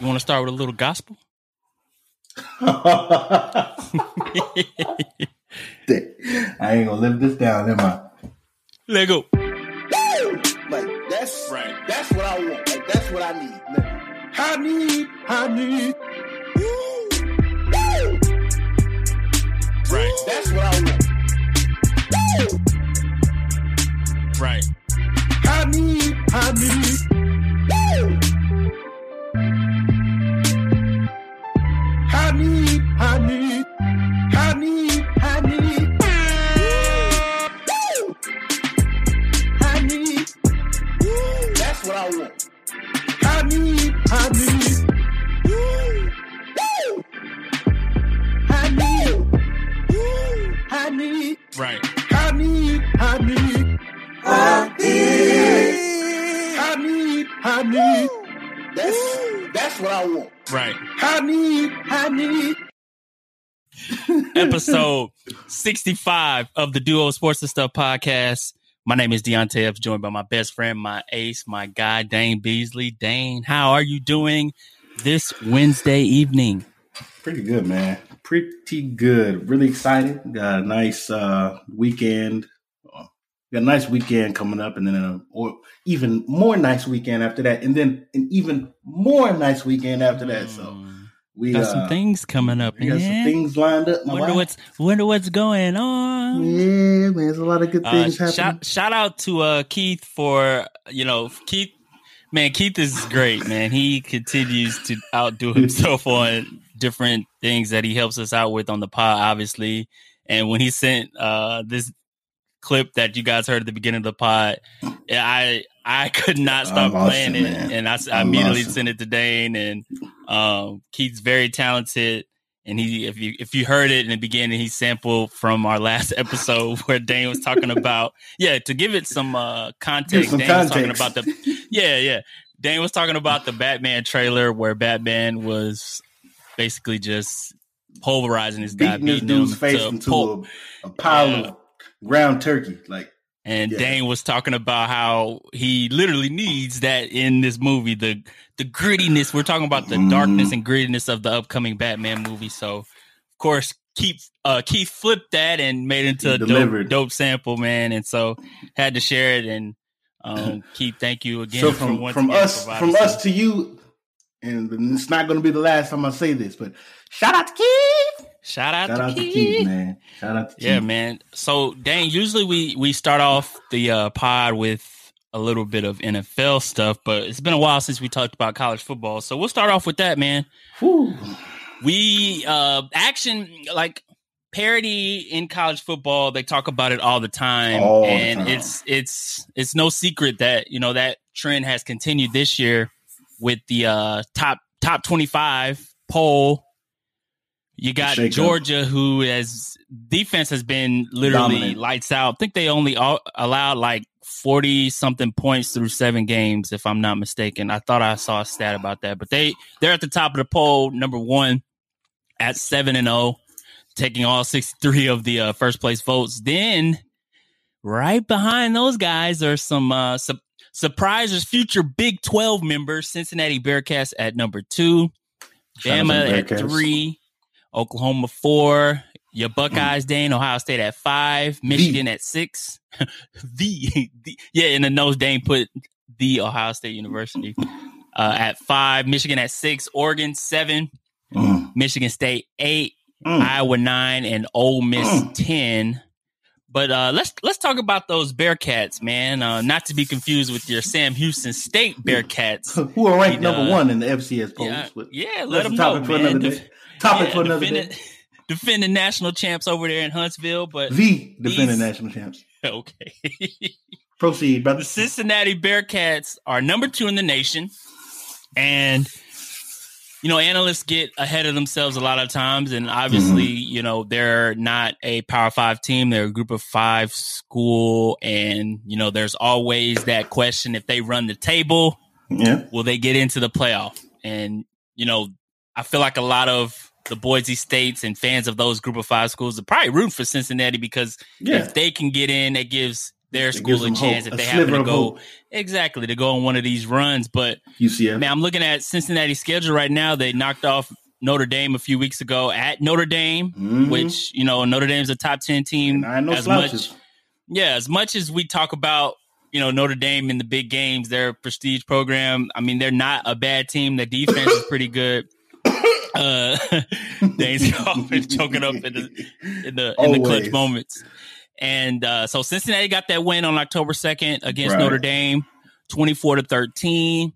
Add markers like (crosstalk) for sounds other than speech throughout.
You want to start with a little gospel? (laughs) I ain't gonna live this down, am I? Let go. Like that's right. That's what I want. Like that's what I need. Like, I need. I need. Right. That's what I want. Right. I need. I need. Right. I need. I need. I need. I need. I need. That's that's what I want. Right. I need. I need. Episode 65 of the Duo Sports and Stuff podcast. My name is Deonte Epps, joined by my best friend, my ace, my guy, Dane Beasley. Dane, how are you doing this Wednesday evening? Pretty good, man. Pretty good. Really excited. Got a nice uh, weekend. Uh, Got a nice weekend coming up, and then a or even more nice weekend after that, and then an even more nice weekend after that. So we got uh, some things coming up. We got man. some things lined up. my Wonder boy. what's wonder what's going on. Yeah, man. There's a lot of good Uh, things happening. shout shout out to uh, Keith for you know Keith. Man, Keith is great. Man, he continues to outdo himself on different things that he helps us out with on the pod, obviously. And when he sent uh, this clip that you guys heard at the beginning of the pod, I I (laughs) could not stop playing it, man. and I, immediately lost it. sent it to Dane. And um, Keith's very talented. And he, if you if you heard it in the beginning, he sampled from our last (laughs) episode where Dane was talking about, yeah, to give it some uh, context. some Dane was talking about the, yeah, yeah. Dane was talking about the Batman trailer where Batman was basically just pulverizing this guy, beating this beating dude's face to into pulp. a, a pile Yeah. of ground turkey. Like, And Yeah. Dane was talking about how he literally needs that in this movie, the the grittiness. We're talking about the Mhm. darkness and grittiness of the upcoming Batman movie. So, of course, Keith uh, Keith flipped that and made it into He a dope, dope sample, man. And so had to share it. And (laughs) um, Keith, thank you again. so from from us from us to you, and it's not going to be the last time I say this, but shout out to Keith. shout out Shout to out to Keith. Keith, man. Shout out to Keith. Yeah, man. So, Dane, usually we we start off the uh, pod with a little bit of NFL stuff, but it's been a while since we talked about college football. So we'll start off with that, man. Whew. We uh action like parody in college football. They talk about it all the time, All the and time. it's it's it's no secret that you know that trend has continued this year with the uh top top twenty five poll. You got Shake up. Georgia, who has defense has been literally Dominant. lights out. I think they only all, allowed like forty something points through seven games, if I'm not mistaken. I thought I saw a stat about that, but they they're at the top of the poll, number one at seven and zero, taking all sixty three of the uh, first place votes. Then right behind those guys are some uh, su- surprisers, future Big Twelve members. Cincinnati Bearcats at number two. Shout out to Bama at three, Oklahoma four, your Buckeyes, Dane, Ohio State at five, Michigan at six. (laughs) the, the yeah, in the nose, Dane put the Ohio State University uh, at five, Michigan at six, Oregon seven, Mm, Michigan State eight, mm. Iowa nine, and Ole Miss Mm. ten. But uh, let's let's talk about those Bearcats, man. Uh, not to be confused with your Sam Houston State Bearcats. (laughs) Who are ranked He number one in the FCS polls? Yeah, but yeah, let them know, topic for man. another Def-. Topic yeah, for another defending, day. (laughs) defending national champs over there in Huntsville, but The defending These- national champs. (laughs) okay. Proceed, brother. the Cincinnati Bearcats are number two in the nation, and you know analysts get ahead of themselves a lot of times, and obviously mm-hmm. you know they're not a Power Five team; they're a Group of Five school, and you know there's always that question: if they run the table, Yeah. will they get into the playoff? And you know, I feel like a lot of the Boise States and fans of those Group of Five schools are probably rooting for Cincinnati because Yeah. if they can get in, it gives their school a chance hope, if they happen to go exactly to go on one of these runs. But UCF. man, I'm looking at Cincinnati's schedule right now. They knocked off Notre Dame a few weeks ago at Notre Dame, Mhm. which you know Notre Dame's a top ten team. know as slouches. much yeah, as much as we talk about you know Notre Dame in the big games, their prestige program. I mean, they're not a bad team. The defense is pretty good. (laughs) Uh, (laughs) Dane's (laughs) choking up in the in the in the clutch moments. And uh, so Cincinnati got that win on October second against Right. Notre Dame, twenty four to thirteen.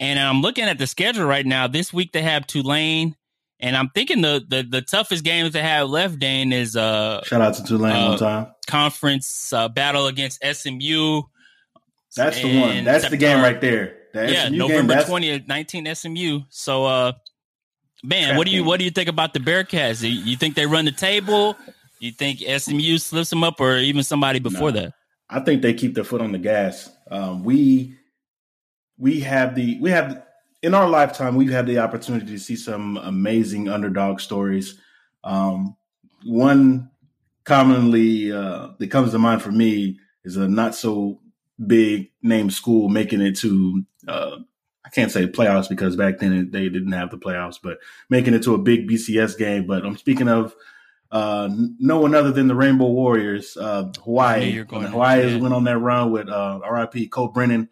And I'm looking at the schedule right now. This week they have Tulane, and I'm thinking the the, the toughest games they have left, Dane, is uh Shout out to Tulane Uh, one time. conference uh, battle against SMU. That's the one. That's the game right there. The Yeah, SMU November twentieth, nineteen SMU. So, uh, man, what do you what do you think about the Bearcats? You- You think they run the table? You think SMU slips them up, or even somebody before No. that? I think they keep their foot on the gas. Um, we we have the we have in our lifetime we've had the opportunity to see some amazing underdog stories. Um, one commonly uh, that comes to mind for me is a not so big name school making it to uh, I can't say playoffs because back then they didn't have the playoffs, but making it to a big BCS game. But I'm speaking of uh, no one other than the Rainbow Warriors, uh, Hawaii. going Hawaii went on that run with uh, RIP Colt Brennan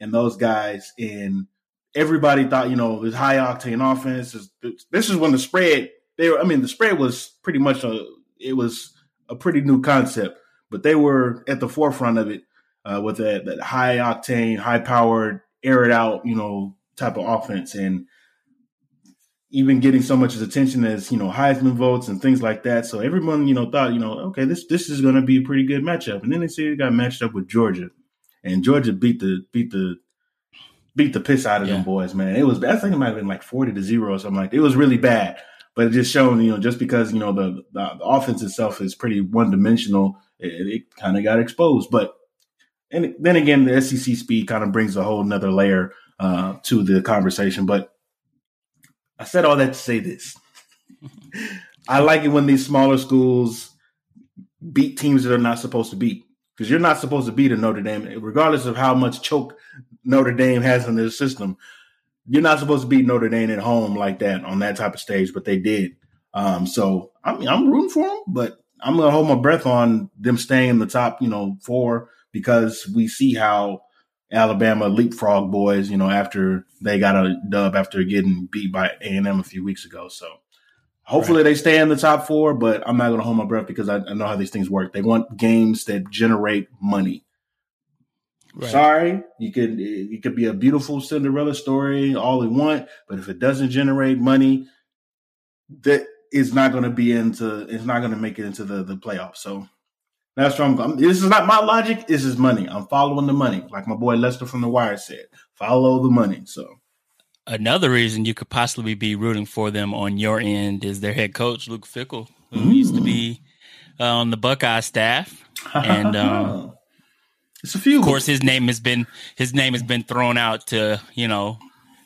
and those guys, and everybody thought you know this high octane offense is. This is when the spread. They were. I mean, the spread was pretty much a. It was a pretty new concept, but they were at the forefront of it uh, with that, that high octane, high powered, air it out, you know, type of offense, and even getting so much attention as you know Heisman votes and things like that. So everyone, you know, thought, you know, okay, this this is going to be a pretty good matchup, and then they see it got matched up with Georgia, and Georgia beat the beat the beat the piss out of Yeah. them boys, man. It was I think it might have been like forty to zero or something like that. It was really bad, but it just showing, you know, just because you know the the, the offense itself is pretty one dimensional, it, it kind of got exposed. But and then again, the SEC speed kind of brings a whole nother layer uh, to the conversation. But I said all that to say this: I like it when these smaller schools beat teams that are not supposed to beat. Because you're not supposed to beat a Notre Dame, regardless of how much choke Notre Dame has in their system. You're not supposed to beat Notre Dame at home like that on that type of stage, but they did. Um, so I mean, I'm rooting for them, but I'm gonna hold my breath on them staying in the top, you know, four because we see how Alabama leapfrog boys, you know, after they got a dub after getting beat by A and M a few weeks ago. So hopefully they stay in the top four, but I'm not going to hold my breath because I, I know how these things work. They want games that generate money. Right. Sorry, you could it could be a beautiful Cinderella story all they want, but if it doesn't generate money, that is not going to be into. It's not going to make it into the the playoffs. So that's where I'm going. This is not my logic. This is money. I'm following the money, like my boy Lester from the Wire said. Follow the money. So Another reason you could possibly be rooting for them on your end is their head coach Luke Fickell, who used to be uh, on the Buckeye staff, (laughs) and um, it's a few. of course his name has been his name has been thrown out to you know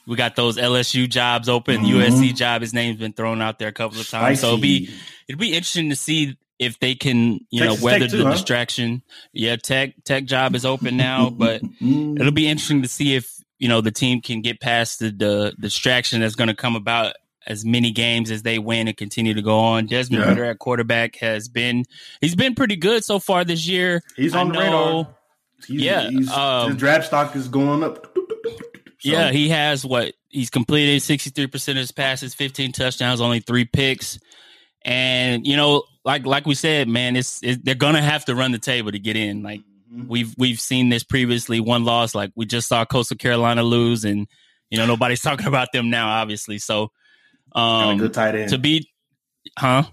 we got those LSU jobs open, Mhm. USC job. His name's been thrown out there a couple of times, so it'll be it'll be interesting to see if they can you Texas know weather too, the huh? distraction. Yeah, tech tech job is open now, (laughs) but it'll be interesting to see if you know the team can get past the, the distraction that's going to come about as many games as they win and continue to go on. Desmond Yeah. Ridder at quarterback has been he's been pretty good so far this year. he's I on the know- radar. He's, Yeah, he's, um, his draft stock is going up. So, Yeah, he has what he's completed sixty three percent of his passes, fifteen touchdowns, only three picks, and you know, like like we said, man, it's it, they're gonna have to run the table to get in. Like Mhm. we've we've seen this previously, one loss. Like we just saw Coastal Carolina lose, and you know nobody's (laughs) talking about them now, obviously. So, um, good tight end. to beat, huh?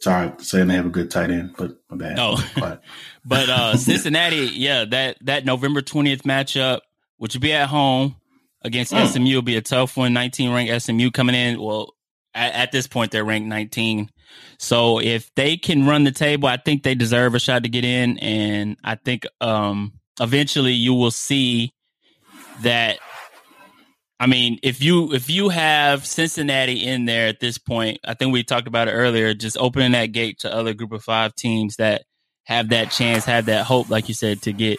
Sorry, saying they have a good tight end, but my bad. Oh. But (laughs) (laughs) But uh Cincinnati, yeah, that that November twentieth matchup, which will be at home against Mm. SMU, will be a tough one. Nineteen ranked SMU coming in. Well, at, at this point, they're ranked nineteen. So if they can run the table, I think they deserve a shot to get in, and I think um eventually you will see that. I mean, if you if you have Cincinnati in there at this point, I think we talked about it earlier, just opening that gate to other group of five teams that have that chance, have that hope, like you said, to get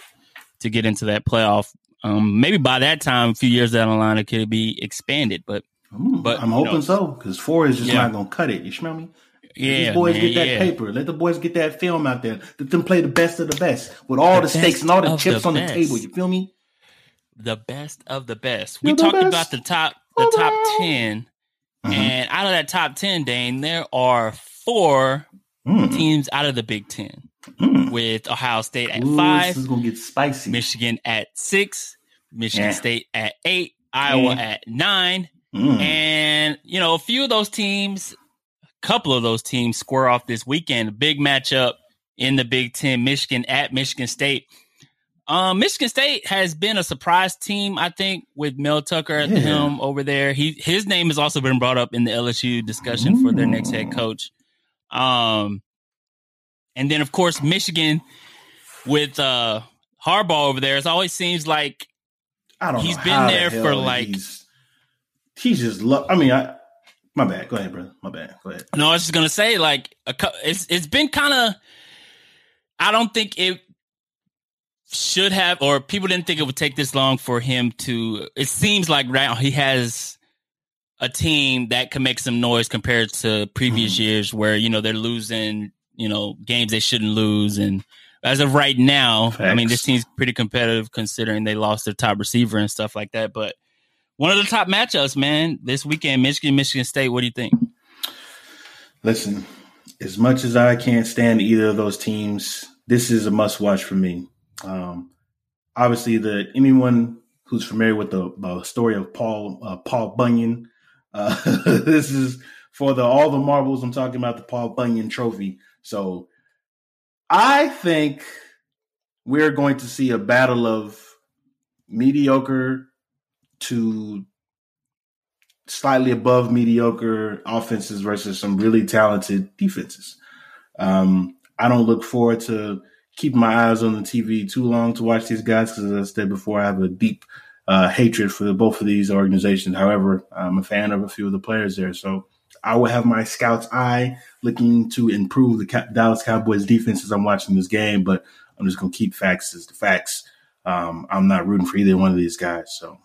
to get into that playoff. Um, maybe by that time, a few years down the line, it could be expanded. But But, I'm hoping know- so because four is just Yeah. not gonna cut it. You smell me? Let yeah, These boys man, get that yeah. paper. Let the boys get that film out there. Let them play the best of the best with all the, The stakes and all the chips the on the table. You feel me? the best of the best. We the talked best about the top the top best. 10 Mhm. and out of that top ten, Dane, there are four Mm, teams out of the Big Ten mm. with Ohio State at Ooh, five, This is gonna get spicy. Michigan at six, Michigan Yeah. State at eight, Iowa Yeah. at nine, Mm. and you know a few of those teams, couple of those teams square off this weekend. A big matchup in the Big Ten: Michigan at Michigan State. Um, Michigan State has been a surprise team, I think, with Mel Tucker at the helm over there. He his name has also been brought up in the LSU discussion for their next head coach. Um, and then of course Michigan with uh Harbaugh over there. It always seems like I don't. he's been how the there for, like- he's, he's just. Lo- I mean, I. My bad. Go ahead, brother. My bad. Go ahead. No, I was just gonna say, like, a, it's it's been kind of. I don't think it should have, or people didn't think it would take this long for him to. It seems like right now he has a team that can make some noise compared to previous Mhm. years, where you know they're losing, you know, games they shouldn't lose, and as of right now, I mean, this team's pretty competitive considering they lost their top receiver and stuff like that, but. One of the top matchups, man, this weekend, Michigan, Michigan State. What do you think? Listen, as much as I can't stand either of those teams, this is a must watch for me. Um, obviously, the anyone who's familiar with the story of Paul uh, Paul Bunyan, uh, (laughs) this is for the all the marbles. I'm talking about the Paul Bunyan Trophy. So, I think we're going to see a battle of mediocre to slightly above mediocre offenses versus some really talented defenses. Um, I don't look forward to keeping my eyes on the TV too long to watch these guys because, as I said before, I have a deep uh, hatred for both of these organizations. However, I'm a fan of a few of the players there, so I will have my scout's eye looking to improve the Dallas Cowboys defense as I'm watching this game. But I'm just going to keep facts as the facts. Um, I'm not rooting for either one of these guys, so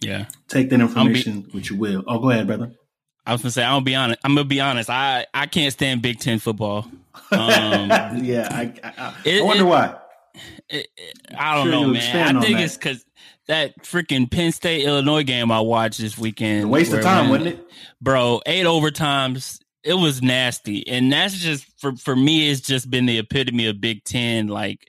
Yeah. take that information which you will. Oh, go ahead, brother. I was gonna say I'm gonna be honest. I'm gonna be honest. I I can't stand Big Ten football. Um, (laughs) yeah, I, I, I, it- I wonder it- why. It- I don't Sure know, man. I think it's because that freaking Penn State Illinois game I watched this weekend. Waste of time, wasn't it? bro? Eight overtimes. It was nasty, and that's just for for me. It's just been the epitome of Big Ten. Like,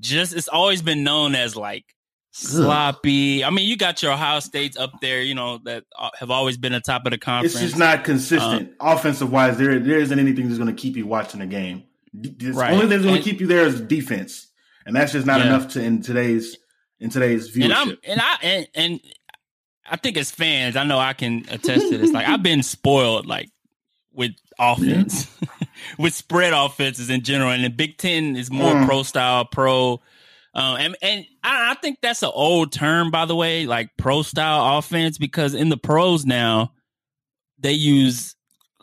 just it's always been known as like sloppy. I mean, you got your Ohio States up there, you know, that uh, have always been the top of the conference. It's just not consistent. Uh, Offensive wise, there there isn't anything that's going to keep you watching the game. The Right. only thing that's going to keep you there is defense, and that's just not Yeah. enough to in today's in today's viewership. and I'm and I and, and I think as fans, I know I can attest to this. Like I've been spoiled, like with offense, (laughs) with spread offenses in general, and the Big Ten is more Mm. pro style, pro. Um, and and I, I think that's an old term, by the way, like pro style offense, because in the pros now they use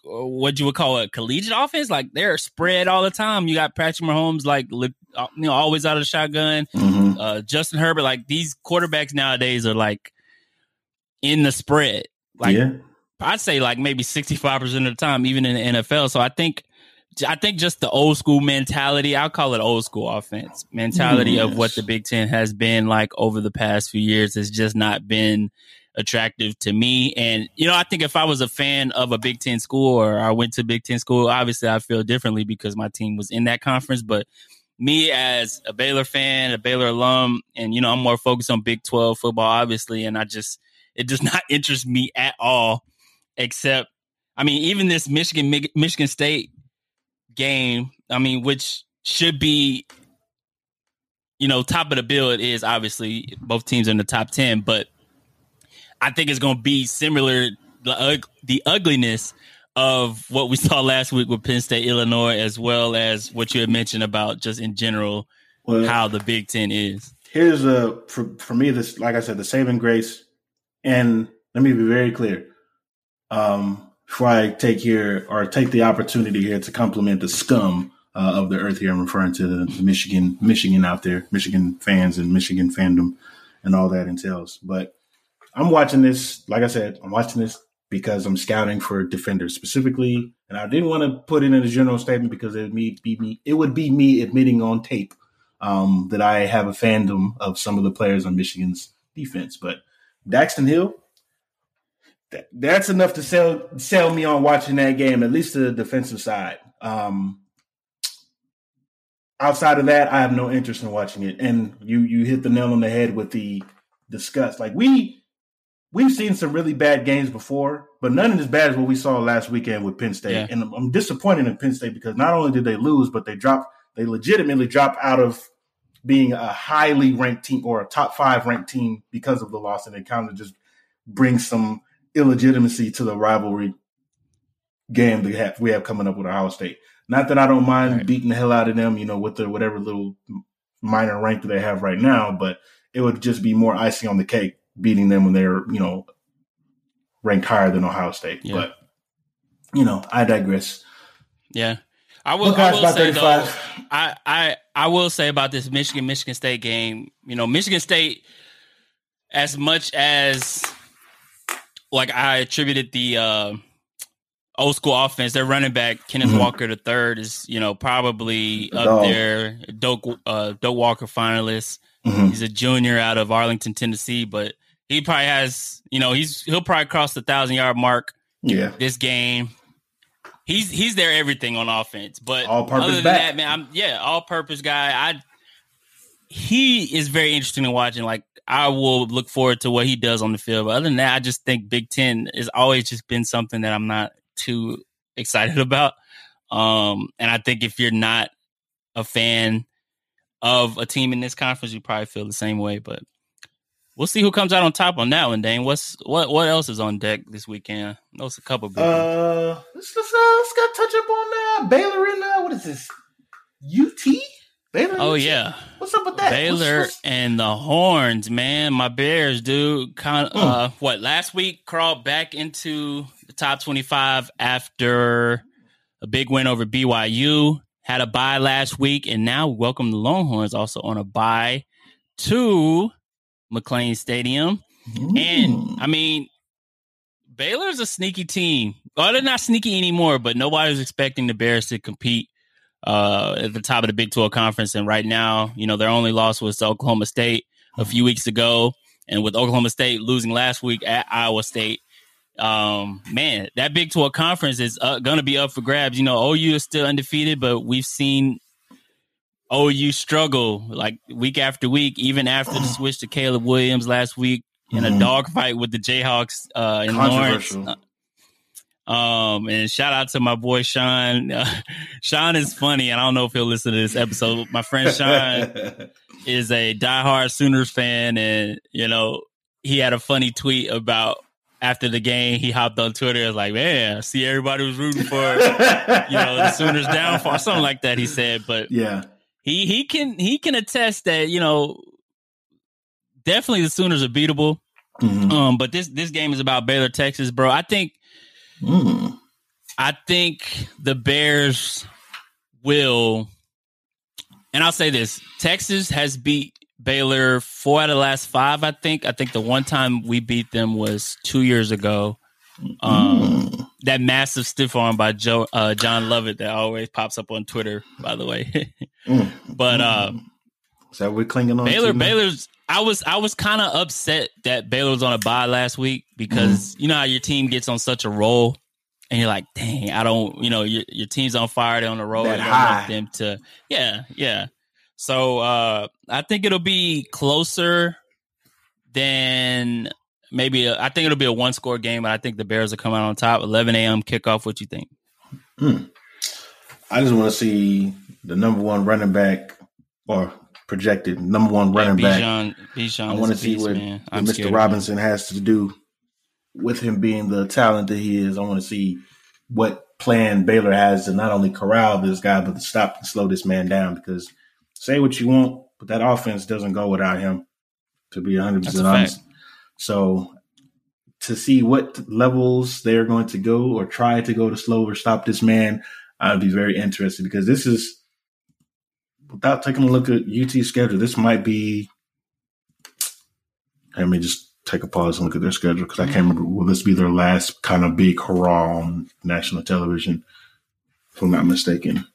uh, what you would call a collegiate offense. Like they're spread all the time. You got Patrick Mahomes, like uh, you know, always out of the shotgun Mhm. uh, Justin Herbert, like these quarterbacks nowadays are like in the spread. Like yeah, I'd say like maybe 65% of the time, even in the NFL. So I think I think just the old school mentality, I'll call it old school offense mentality of what the Big Ten has been like over the past few years has just not been attractive to me. And, you know, I think if I was a fan of a Big Ten school or I went to Big Ten school, obviously I feel differently because my team was in that conference. But me as a Baylor fan, a Baylor alum, and, you know, I'm more focused on Big 12 football, obviously. And I just, it does (laughs) not interest me at all, except, I mean, even this Michigan, Michigan State game, I mean, which should be, you know, top of the bill. It is obviously both teams are in the top 10, but I think it's going to be similar, the, ug- the ugliness of what we (laughs) saw last week with Penn State, Illinois, as well as what you had mentioned about just in general well, how the Big Ten is. here's a for for me. This, like I said, the saving grace, and let me be very clear. Um, before I take here or take the opportunity here to compliment the scum uh, of the earth here. I'm referring to the Michigan, Michigan out there, Michigan fans and Michigan fandom, and all that entails. But I'm watching this. Like I said, I'm watching this because I'm scouting for defenders specifically, and I didn't want to put it in a general statement because it would be me. It would be me admitting on tape um, that I have a fandom of some of the players on Michigan's defense. But Daxton Hill, that, that's enough to sell sell me on watching that game, at least the defensive side. Um, outside of that, I have no interest in watching it. And you you hit the nail on the head with the disgust. Like we we've seen some really bad games before, but none as bad as what we saw last weekend with Penn State. Yeah. And I'm, I'm disappointed in Penn State because not only did they lose, but they dropped they legitimately dropped out of being a highly ranked team or a top five ranked team because of the loss, and it kind of just brings some illegitimacy to the rivalry game that we have, we have coming up with Ohio State. Not that I don't mind Right. beating the hell out of them, you know, with the whatever little minor rank that they have right now, but it would just be more icing on the cake beating them when they're, you know, ranked higher than Ohio State. Yeah. But you know, I digress. Yeah. I will, I will say though, I, I I will say about this Michigan Michigan State game, you know, Michigan State, as much as like I attributed the uh, old school offense, their running back Kenneth Mhm. Walker the third is you know probably up dog. there, Doak uh, Doak Walker finalist. Mhm. He's a junior out of Arlington, Tennessee, but he probably has you know he's he'll probably cross the thousand yard mark Yeah. this game. He's he's there everything on offense, but All-purpose other than back. that, man, I'm yeah, all purpose guy. I he is very interesting to watching. Like I will look forward to what he does on the field. But other than that, I just think Big Ten has always just been something that I'm not too excited (laughs) about. Um, and I think if you're not a fan of a team in this conference, you probably feel the same way. But we'll see who comes out on top on that one, Dane. What's what what else is on deck this weekend? Know a couple big. Uh, let's let's, uh, let's got touch up on uh, Baylor and uh, what is this? UT. Baylor. Oh yeah, What's up with that? Baylor What's- what's- and the Horns, man. My Bears, dude. Kind of, Mm. uh, what last week crawled back into the top twenty-five after a big win over BYU. Had a bye last week, and now welcome the Longhorns also on a bye to McLane Stadium. And Mm. I mean, Baylor's a sneaky team. Well, they're not sneaky anymore, but nobody's expecting the Bears to compete uh, at the top of the Big 12 conference. And right now, you know, their only loss was to Oklahoma State a few weeks ago. And with Oklahoma State losing last week at Iowa State, um, man, that Big 12 conference is uh, going to be up for grabs. You know, OU is still undefeated, but we've seen OU struggle like week after week, even after the switch to Caleb Williams last week in a Mhm. dogfight with the Jayhawks uh, in Lawrence. Um, and shout out to my boy Sean. Uh, (laughs) Sean is funny, and I don't know if he'll listen to this episode. My friend Sean (laughs) is a diehard Sooners fan, and you know he had a funny tweet about after the game. He hopped on Twitter, was like, "Man, I see everybody was rooting for you know the Sooners downfall, something like that." He said, but Yeah. he he can he can attest that you know definitely the Sooners are beatable. Mhm. Um, but this this game is about Baylor, Texas, bro. I think Mm. I think the Bears will, and I'll say this: Texas has beat Baylor four out of the last five. I think. I think the one time we beat them was two years ago. Um, Mm. that massive stiff arm by Joe uh, John Lovett that always pops up on Twitter. By the way, (laughs) Mm. but uh, Is that what we're clinging on? Baylor? Baylor's. I was I was kind of upset that Baylor was on a bye last week because Mm-hmm. you know how your team gets on such a roll, and you're like, dang, I don't, you know, your your team's on fire, they're on a roll, That I high. want them to, yeah, yeah. So uh I think it'll be closer than maybe. A, I think it'll be a one score game, but I think the Bears will come out on top. 11 a.m. kickoff. What you think? Mm. I just want to see the number one running back or projected number one running back. Bijan, I want to see beast, what, what Mr. Robinson has to do with him being the talent that he is. I want to see what plan Baylor has to not only corral this guy, but to stop and slow this man down. Because say what you want, but that offense doesn't go without him. To be 100 That's percent honest. So to see what levels they're going to go or try to go to slow or stop this man, I'd be very interested because this is without taking a look at UT's schedule, this might be. Let me just take a pause and look at their schedule because I can't remember. Will this be their last kind of big hurrah on national television? If I'm not mistaken.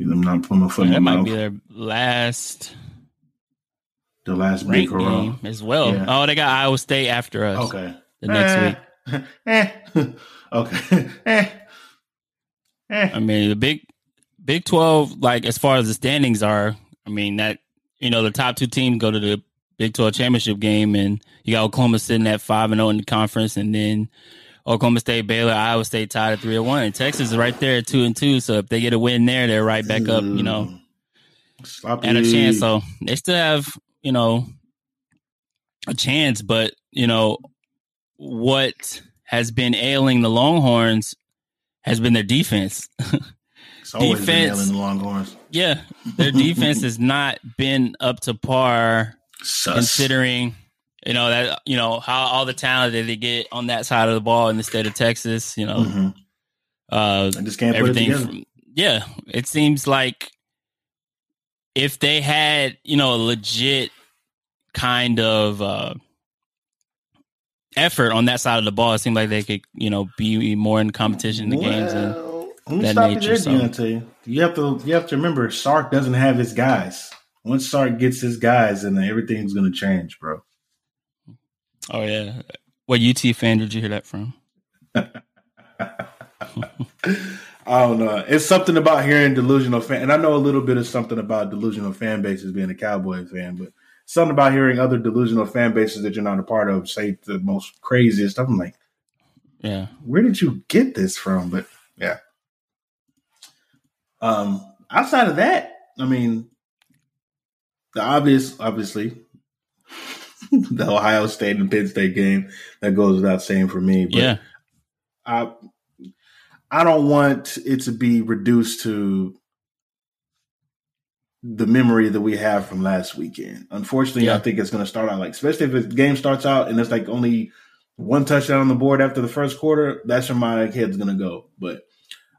I'm not putting my foot that might mouth. be their last The last big hurrah. game as well. Yeah. Oh, they got Iowa State after us Okay. the next Eh. week. (laughs) Eh. (laughs) okay. (laughs) eh. Eh. I mean, the big Big Twelve, like as far as the standings are, I mean that you know the top two teams go to the Big Twelve championship game, and you got Oklahoma sitting at five and zero in the conference, and then Oklahoma State, Baylor, Iowa State tied at three and one, and Texas is right there at two and two. So if they get a win there, they're right back up, you know, mm-hmm. Sloppy. at a chance. So they still have, you know, a chance, but you know what has been ailing the Longhorns has been their defense. (laughs) It's always been defense. the Longhorns. yeah, their defense has not been up to par Sus. considering you know that you know how all the talent that they get on that side of the ball in the state of Texas, you know, Mhm. uh I just can't put it from yeah it seems like if they had you know a legit kind of uh effort on that side of the ball it seemed like they could you know be more in competition in the games and Well, let me that stop you nature, so- Deonte. You have to you have to remember Sark doesn't have his guys. Once Sark gets his guys, then everything's gonna change, bro. oh yeah what ut fan did you hear that from (laughs) I don't know. It's something about hearing delusional fan, and I know a little bit of something about delusional fan bases being a Cowboy fan, but something about hearing other delusional fan bases that you're not a part of say the most craziest stuff. I'm like, yeah where did you get this from? But yeah. Um, outside of that, I mean, the obvious, obviously, (laughs) the Ohio State and Penn State game that goes without saying for me. But yeah I, I don't want it to be reduced to the memory that we have from last weekend. Unfortunately, I think it's going to start out like, especially if the game starts out and it's like only one touchdown on the board after the first quarter. That's where my head's going to go. But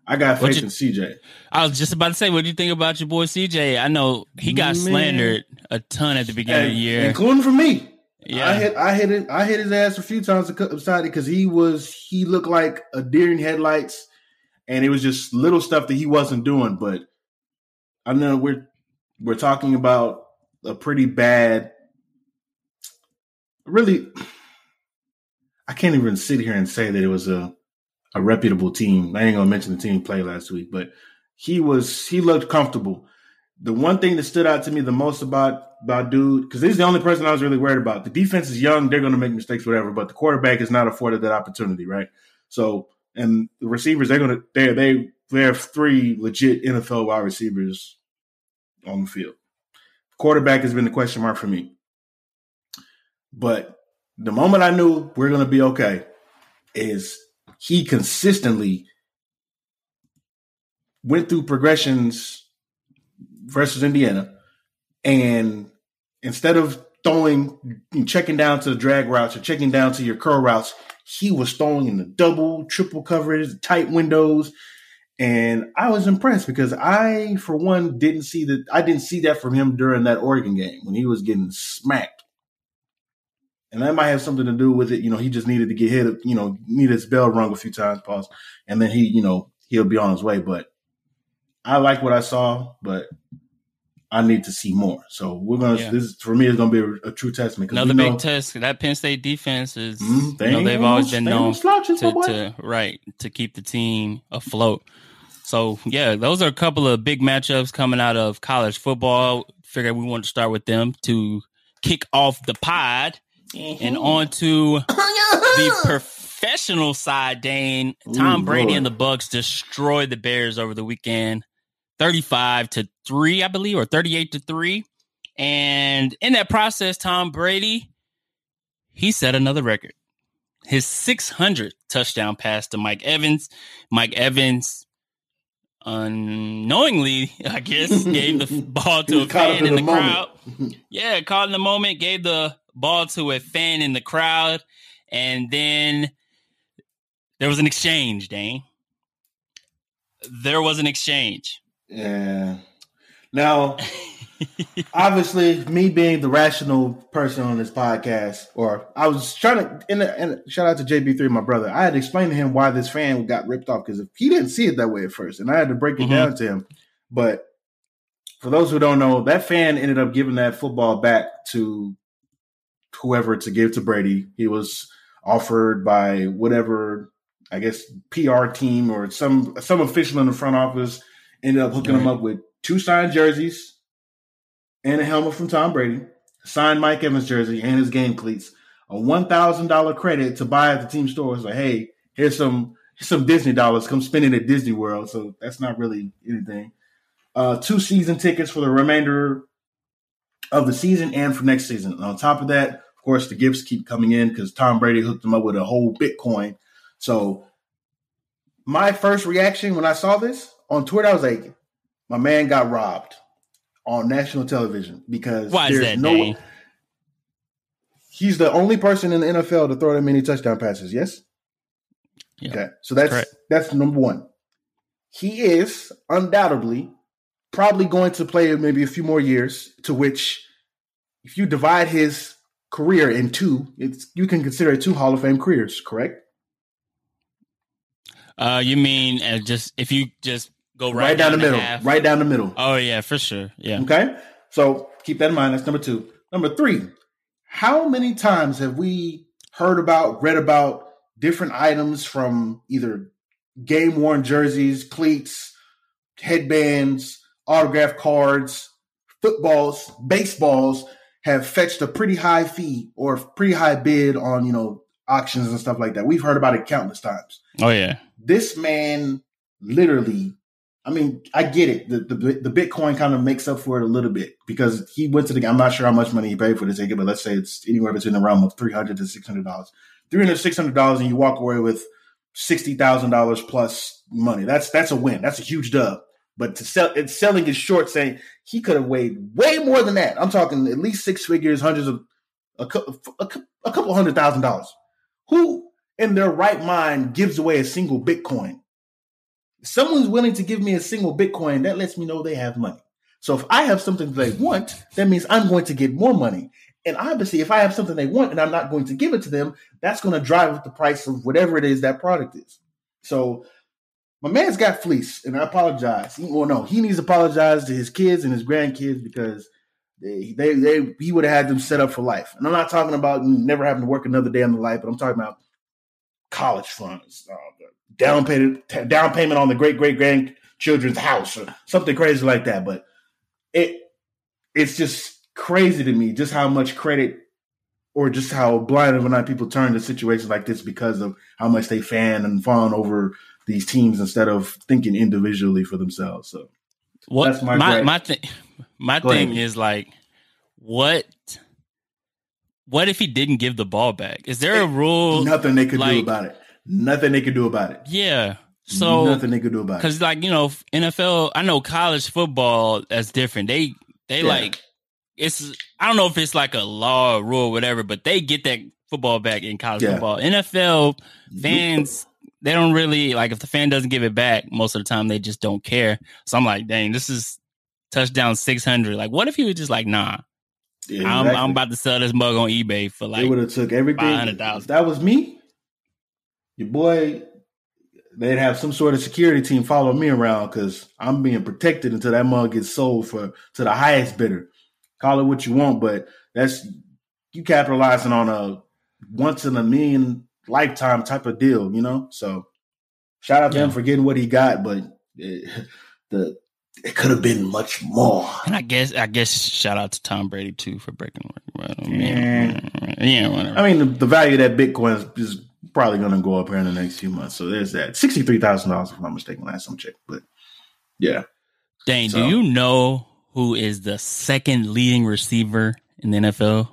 I got What faith you- in CJ. I was just about to say, what do you think about your boy CJ? I know he got Man. slandered a ton at the beginning of the year. including for me. Yeah, I hit, I hit it, I hit his ass a few times upside because he was, he looked like a deer in headlights, and it was just little stuff that he wasn't doing. But I know we're we're talking about a pretty bad, really. I can't even sit here and say that it was a a reputable team. I ain't gonna mention the team he played last week, but he was he looked comfortable. The one thing that stood out to me the most about about dude, because he's the only person I was really worried about. The defense is young; they're gonna make mistakes, whatever. But the quarterback is not afforded that opportunity, right? So, and the receivers, they're gonna they they they have three legit NFL wide receivers on the field. Quarterback has been the question mark for me. But the moment I knew we're gonna be okay is he consistently went through progressions versus Indiana, and instead of throwing, checking down to the drag routes or checking down to your curl routes, he was throwing in the double, triple coverage, tight windows, and I was impressed because I, for one, didn't see that. I didn't see that from him during that Oregon game when he was getting smacked. And that might have something to do with it. You know, he just needed to get hit, you know, needed his bell rung a few times, pause. And then he, you know, he'll be on his way. But I like what I saw, but I need to see more. So we're gonna. Yeah. This is, for me is gonna be a, a true testament. another big know- test. That Penn State defense is, Mhm, you know, they've always been they known slouches, to, to right to keep the team afloat. So yeah, those are a couple of big matchups coming out of college football. Figure we want to start with them to kick off the pod Mm-hmm. and on to (coughs) the professional side. Dane Tom Ooh, Brady Lord. and the Bucs destroyed the Bears over the weekend, thirty-five to three, I believe, or thirty-eight to three. And in that process, Tom Brady he set another record. His 600th touchdown pass to Mike Evans. Mike Evans unknowingly, (laughs) I guess, gave the (laughs) ball to was a caught fan in in the the crowd. Yeah, caught in the moment, gave the ball to a fan in the crowd, and then there was an exchange, Dane. There was an exchange. Yeah. Now, (laughs) obviously, me being the rational person on this podcast, or I was trying to, and, and shout out to JB3, my brother. I had to explain to him why this fan got ripped off because if he didn't see it that way at first, and I had to break it Mhm. down to him. But for those who don't know, that fan ended up giving that football back to whoever to give to Brady. He was offered by whatever, I guess, PR team or some some official in the front office ended up hooking him up with two signed jerseys and a helmet from Tom Brady, signed Mike Evans jersey and his game cleats, a one thousand dollar credit to buy at the team store. It's like, hey, here's some here's some Disney dollars. Come spend it at Disney World. So that's not really anything. Uh, two season tickets for the remainder of the season and for next season. And on top of that, course, the gifts keep coming in because Tom Brady hooked him up with a whole Bitcoin. So my first reaction when I saw this on Twitter, I was like, my man got robbed on national television because Why is there's that, no he's the only person in the NFL to throw that many touchdown passes, yes? Yeah. Okay. So that's Correct. that's number one. He is undoubtedly probably going to play maybe a few more years, to which if you divide his career in two, it's you can consider it two Hall of Fame careers, correct? Uh, you mean uh, just if you just go right, Right, down, the middle. half? Right down the middle. Oh yeah, for sure. Yeah. Okay. So keep that in mind. That's number two. Number three, how many times have we heard about, read about different items from either game worn jerseys, cleats, headbands, autograph cards, footballs, baseballs have fetched a pretty high fee or pretty high bid on, you know, auctions and stuff like that. We've heard about it countless times Oh yeah. this man literally I mean, I get it. The, the the Bitcoin kind of makes up for it a little bit because he went to the. I'm not sure how much money he paid for the ticket, but let's say it's anywhere between the realm of three hundred to six hundred dollars. Three hundred six hundred dollars, and you walk away with sixty thousand dollars plus money. That's that's a win. That's a huge dub. But to sell, it's selling is short, saying he could have weighed way more than that. I'm talking at least six figures, hundreds of a, a, a couple hundred thousand dollars. Who in their right mind gives away a single Bitcoin? If someone's willing to give me a single Bitcoin, that lets me know they have money. So if I have something they want, that means I'm going to get more money. And obviously, if I have something they want and I'm not going to give it to them, that's going to drive up the price of whatever it is that product is. So my man's got fleeced, and I apologize. Well, no, he needs to apologize to his kids and his grandkids because they, they, they he would have had them set up for life. And I'm not talking about never having to work another day in the life, but I'm talking about college funds, uh, down payment, down payment on the great great grandchildren's house, or something crazy like that. But it it's just crazy to me just how much credit or just how blind of an eye people turn to situations like this because of how much they fan and fawn over these teams instead of thinking individually for themselves. So What That's my my my thing my Go thing ahead. is like what what if he didn't give the ball back? Is there a eh, rule? nothing they could do about it. Nothing they could do about it. Yeah. So nothing they could do about it. because like you know NFL, I know college football that's different. They they Yeah. like it's I don't know if it's like a law or rule or whatever, but they get that football back in college Yeah. football. NFL fans they don't really like if the fan doesn't give it back most of the time they just don't care. So I'm like, dang, this is touchdown six hundred. Like, what if he was just like, nah, Yeah, I'm. I'm about to sell this mug on eBay for like would have took everything. 500,000. If that was me, your boy, they'd have some sort of security team follow me around because I'm being protected until that mug gets sold for to the highest bidder. Call it what you want, but that's you capitalizing on a once in a million lifetime type of deal, you know. So shout out to him for getting what he got, but it, (laughs) the it could have been much more. And I guess I guess shout out to Tom Brady too for breaking record. Yeah. Mm, yeah, whatever. I mean, the, the value of that Bitcoin is, is probably going to go up here in the next few months. So there's that. $63,000, if I'm not mistaken, last time I checked. But yeah. Dane, So- do you know who is the second leading receiver in the NFL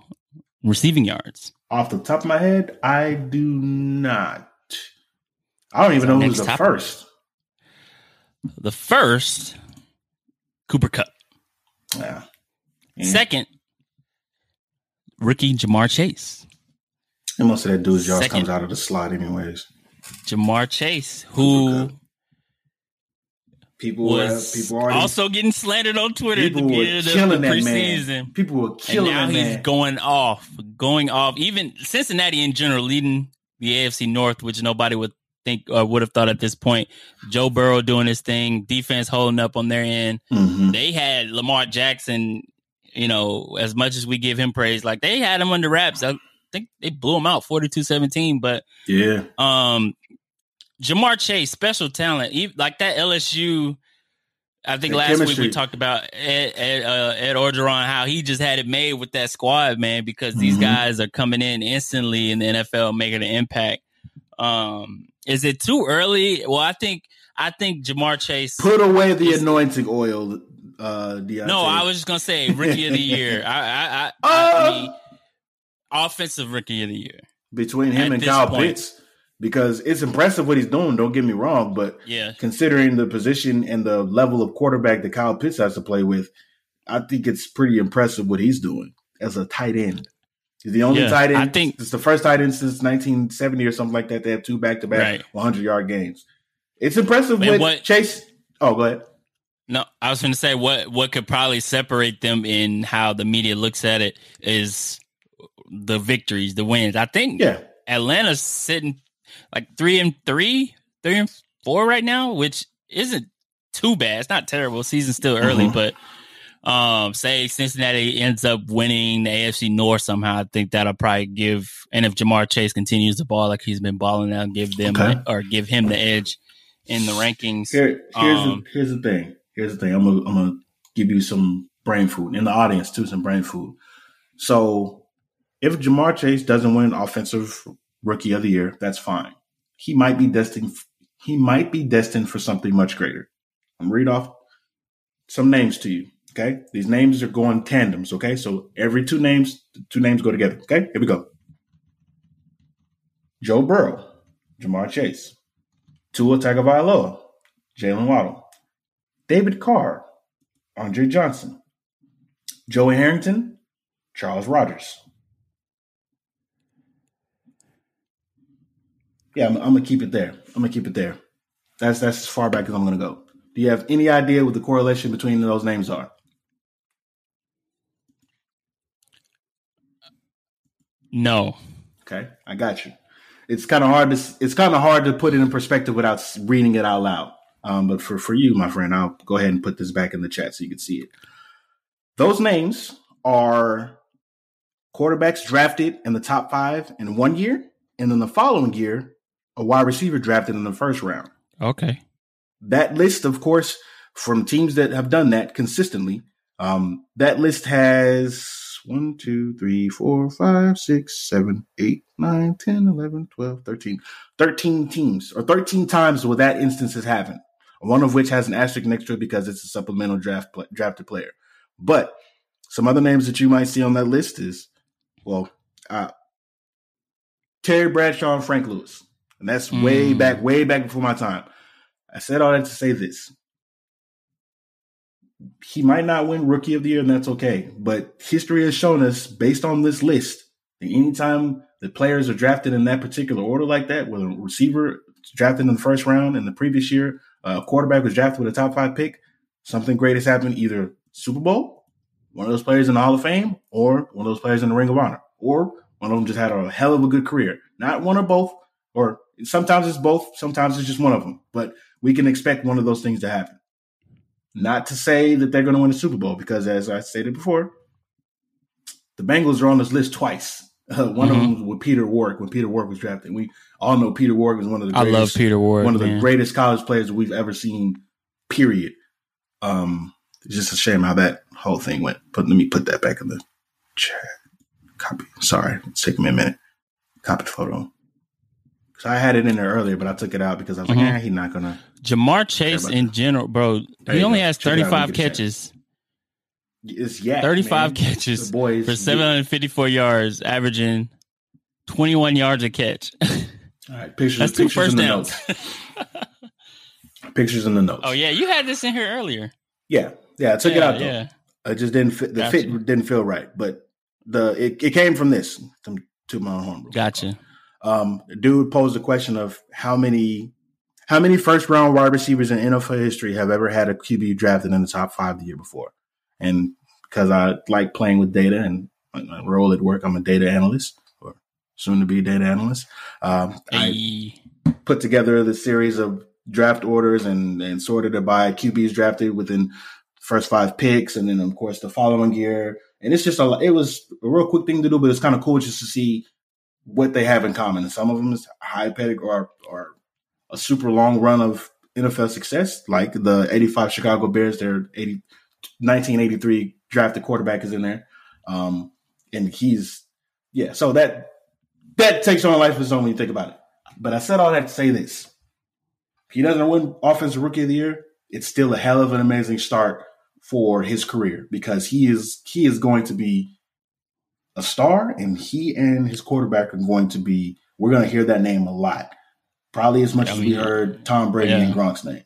receiving yards? Off the top of my head, I do not. I don't even know who's the topic. first. The first, Cooper Kupp. Yeah. Yeah. Second, rookie Ja'Marr Chase. And most of that dude's yards comes out of the slot, anyways. Ja'Marr Chase, who People were was people already also getting slandered on Twitter at the people were beginning of the, killing that preseason. man. People were killing And now he's man. going off, going off. Even Cincinnati in general, leading the AFC North, which nobody would think or would have thought at this point. Joe Burrow doing his thing, defense holding up on their end. Mhm. They had Lamar Jackson, you know, as much as we give him praise, like they had him under wraps. I think they blew him out 42-17, but Yeah, um Ja'Marr Chase, special talent, He- like that LSU. I think The last week we talked about Ed, Ed, uh, Ed Orgeron, how he just had it made with that squad, man, because these Mhm. guys are coming in instantly in the NFL, making an impact. Um, is it too early? Well, I think I think Ja'Marr Chase. put away the It's- anointing oil, uh, Deonte. no, I was just gonna say (laughs) rookie of the year. I, I, I, I Uh, mean, offensive rookie of the year. between him and Kyle point. Pitts because it's impressive what he's doing. Don't get me wrong, but Yeah, considering the position and the level of quarterback that Kyle Pitts has to play with, I think it's pretty impressive what he's doing as a tight end. He's the only Yeah, tight end. I think- it's the first tight end since 1970 or something like that. They have two back to back 100 yard games. It's impressive what, what- Chase. Oh, go ahead. No, I was going to say what what could probably separate them in how the media looks at it is the victories, the wins. I think Yeah, Atlanta's sitting like three and three, three and four right now, which isn't too bad. It's not terrible. Season's still early, Mhm. but um, say Cincinnati ends up winning the AFC North somehow, I think that'll probably give. And if Ja'Marr Chase continues to ball like he's been balling out, give them Okay. or give him the edge in the rankings. Here, here's Um, the, here's the thing. Here's the thing. I'm gonna, I'm gonna give you some brain food in the audience too. Some brain food. So, if Jamar Chase doesn't win Offensive Rookie of the Year, that's fine. He might be destined. He might be destined for something much greater. I'm read off some names to you. Okay, these names are going tandems. Okay, so every two names, two names go together. Okay, here we go. Joe Burrow, Ja'Marr Chase, Tua Tagovailoa, Jalen Waddle, David Carr, Andre Johnson, Joey Harrington, Charles Rogers. Yeah, I'm, I'm gonna keep it there. I'm gonna keep it there. That's that's as far back as I'm gonna go. Do you have any idea what the correlation between those names are? No. Okay, I got you. It's kind of hard to it's kind of hard to put it in perspective without reading it out loud. Um, but for for you, my friend, I'll go ahead and put this back in the chat so you can see it. Those names are quarterbacks drafted in the top five in one year, and then the following year, a wide receiver drafted in the first round. Okay. That list, of course, from teams that have done that consistently, um, that list has 1, 2, 3, 4, 5, 6, 7, 8, 9, 10, 11, 12, 13. 13 teams, or 13 times where that instance has happened. One of which has an asterisk next to it because it's a supplemental draft pla drafted player. But some other names that you might see on that list is, well, uh, Terry Bradshaw and Frank Lewis. And that's way Mm. back, way back before my time. I said all that to say this. He might not win rookie of the year, and that's okay. But history has shown us, based on this list, that anytime the players are drafted in that particular order like that, whether a receiver drafted in the first round in the previous year, uh, a quarterback was drafted with a top five pick, something great has happened either Super Bowl, one of those players in the Hall of Fame, or one of those players in the Ring of Honor, or one of them just had a hell of a good career. Not one or both, or sometimes it's both, sometimes it's just one of them. But we can expect one of those things to happen. Not to say that they're going to win the Super Bowl, because as I stated before, the Bengals are on this list twice. Uh, (laughs) one of Mhm. them was with Peter Warrick when Peter Warrick was drafted. We all know Peter Warrick was one of the I greatest, love Peter Ward. one of the man. greatest college players we've ever seen. Period. Um, it's just a shame how that whole thing went. But let me put that back in the chat. Copy. Sorry, it's taking me a minute. Copy the photo. Because I had it in there earlier, but I took it out because I was Mhm. like, eh, he's not gonna. Ja'Marr Chase in general, bro, There he only go. has Check it out when 35 you get a chance. catches, It's yeah, 35 catches The boys for 754 yards, averaging 21 yards a catch. (laughs) All right, pictures. That's two pictures first in the downs. notes. (laughs) Pictures in the notes. oh yeah, you had this in here earlier. yeah, yeah. I took it out though. Yeah. It just didn't fit. The Gotcha. fit didn't feel right, but the it, it came from this. To, to my own home. Gotcha. Um, dude posed the question of how many, How many first round wide receivers in NFL history have ever had a QB drafted in the top five the year before? And because I like playing with data and my role at work, I'm a data analyst or soon to be data analyst. Um, I put together the series of draft orders and, and sorted it by QBs drafted within first five picks, and then of course the following year. And it's just a it was a real quick thing to do, but it's kind of cool just to see what they have in common. Some of them is high pedigree or, or a super long run of NFL success, like the 85 Chicago Bears, their 80, 1983 drafted quarterback is in there. Um, and he's, yeah, so that, that takes on life of its own when you think about it. But I said all that to say this. If he doesn't win Offensive Rookie of the Year, it's still a hell of an amazing start for his career because he is he is going to be a star and he and his quarterback are going to be we're going to hear that name a lot. Probably as much I mean, as we heard tom brady yeah. and gronk's name.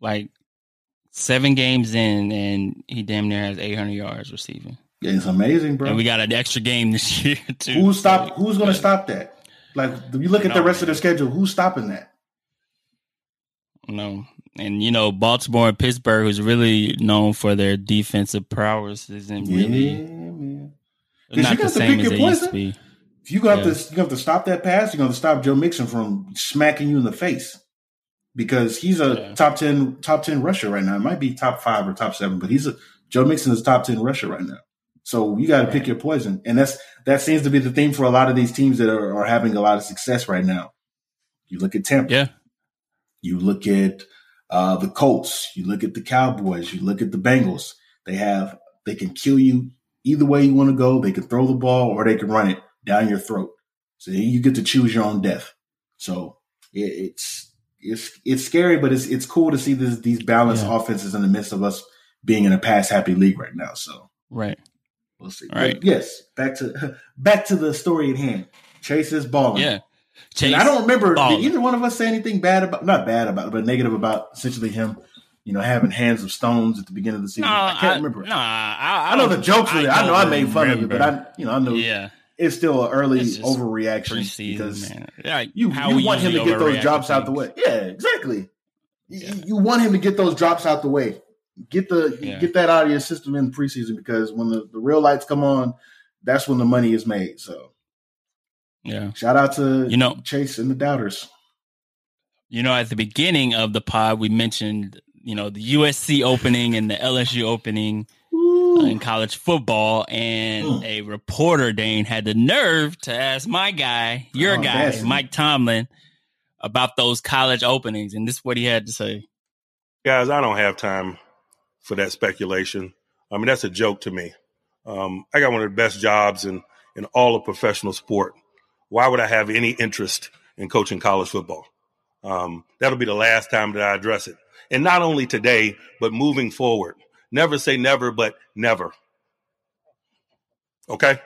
Like seven games in and he damn near has 800 yards receiving. It's amazing bro. And we got an extra game this (laughs) year too. Who's stop who's going to stop that? Like you look at the rest man. of the schedule who's stopping that? No. And you know Baltimore and Pittsburgh, who's really known for their defensive prowess, isn't really not the same as it used to be. If you have yeah. to, you have to stop that pass. You're going to stop Joe Mixon from smacking you in the face because he's a yeah. top ten top ten rusher right now. It might be top five or top seven, but he's a Joe Mixon is top ten rusher right now. So you got to pick your poison, and that's that seems to be the theme for a lot of these teams that are, are having a lot of success right now. You look at Tampa, yeah. You look at uh, the Colts, you look at the Cowboys, you look at the Bengals. They have they can kill you either way you want to go. They can throw the ball or they can run it down your throat. So you get to choose your own death. So it, it's it's it's scary, but it's it's cool to see this, these balanced yeah. offenses in the midst of us being in a pass happy league right now. So right, we'll see. Right. But yes, back to (laughs) back to the story at hand. Chase is balling. Yeah. Chase, I don't remember did either one of us say anything bad about not bad about but negative about essentially him, you know, having hands of stones at the beginning of the season. No, I can't I, remember. No, I, I, know the jokes it. I know I made fun remember. of it, but I you know I know yeah. it's still an early overreaction because man. Yeah, you, you want him to get those drops out the way. Yeah, exactly. Yeah. You, you want him to get those drops out the way. Get the yeah. get that out of your system in preseason because when the, the real lights come on, that's when the money is made. So yeah. Shout out to you know Chase and the Doubters. You know, at the beginning of the pod, we mentioned you know the USC opening and the LSU opening uh, in college football, and mm. a reporter Dane had the nerve to ask my guy, your oh, guy, Mike Tomlin, about those college openings, and this is what he had to say. Guys, I don't have time for that speculation. I mean, that's a joke to me. Um, I got one of the best jobs in in all of professional sport why would I have any interest in coaching college football? Um, that'll be the last time that I address it. And not only today, but moving forward. Never say never, but never. Okay?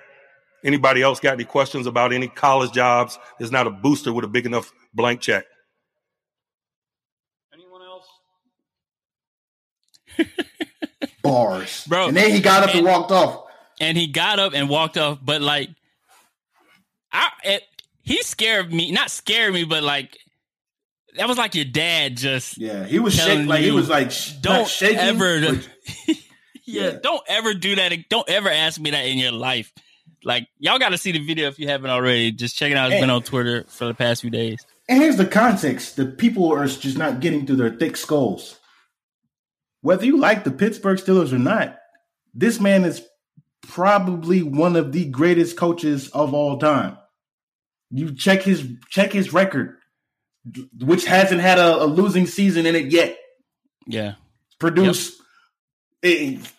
Anybody else got any questions about any college jobs? There's not a booster with a big enough blank check. Anyone else? (laughs) Bars. Bro. And then he got up and, and walked off. And he got up and walked off, but like I it, he scared me, not scared me, but like that was like your dad just yeah. He was shaking like he was like don't shaking, ever but, (laughs) (laughs) yeah, yeah, don't ever do that. Don't ever ask me that in your life. Like y'all got to see the video if you haven't already. Just check it out. It's and, been on Twitter for the past few days. And here's the context: the people are just not getting through their thick skulls. Whether you like the Pittsburgh Steelers or not, this man is probably one of the greatest coaches of all time. You check his check his record, which hasn't had a, a losing season in it yet. Yeah, produce. Yep. It,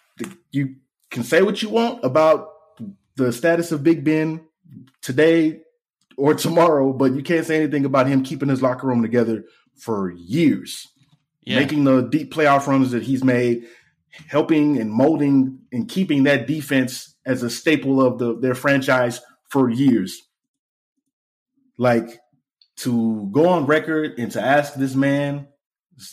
you can say what you want about the status of Big Ben today or tomorrow, but you can't say anything about him keeping his locker room together for years, yeah. making the deep playoff runs that he's made, helping and molding and keeping that defense as a staple of the, their franchise for years. Like to go on record and to ask this man,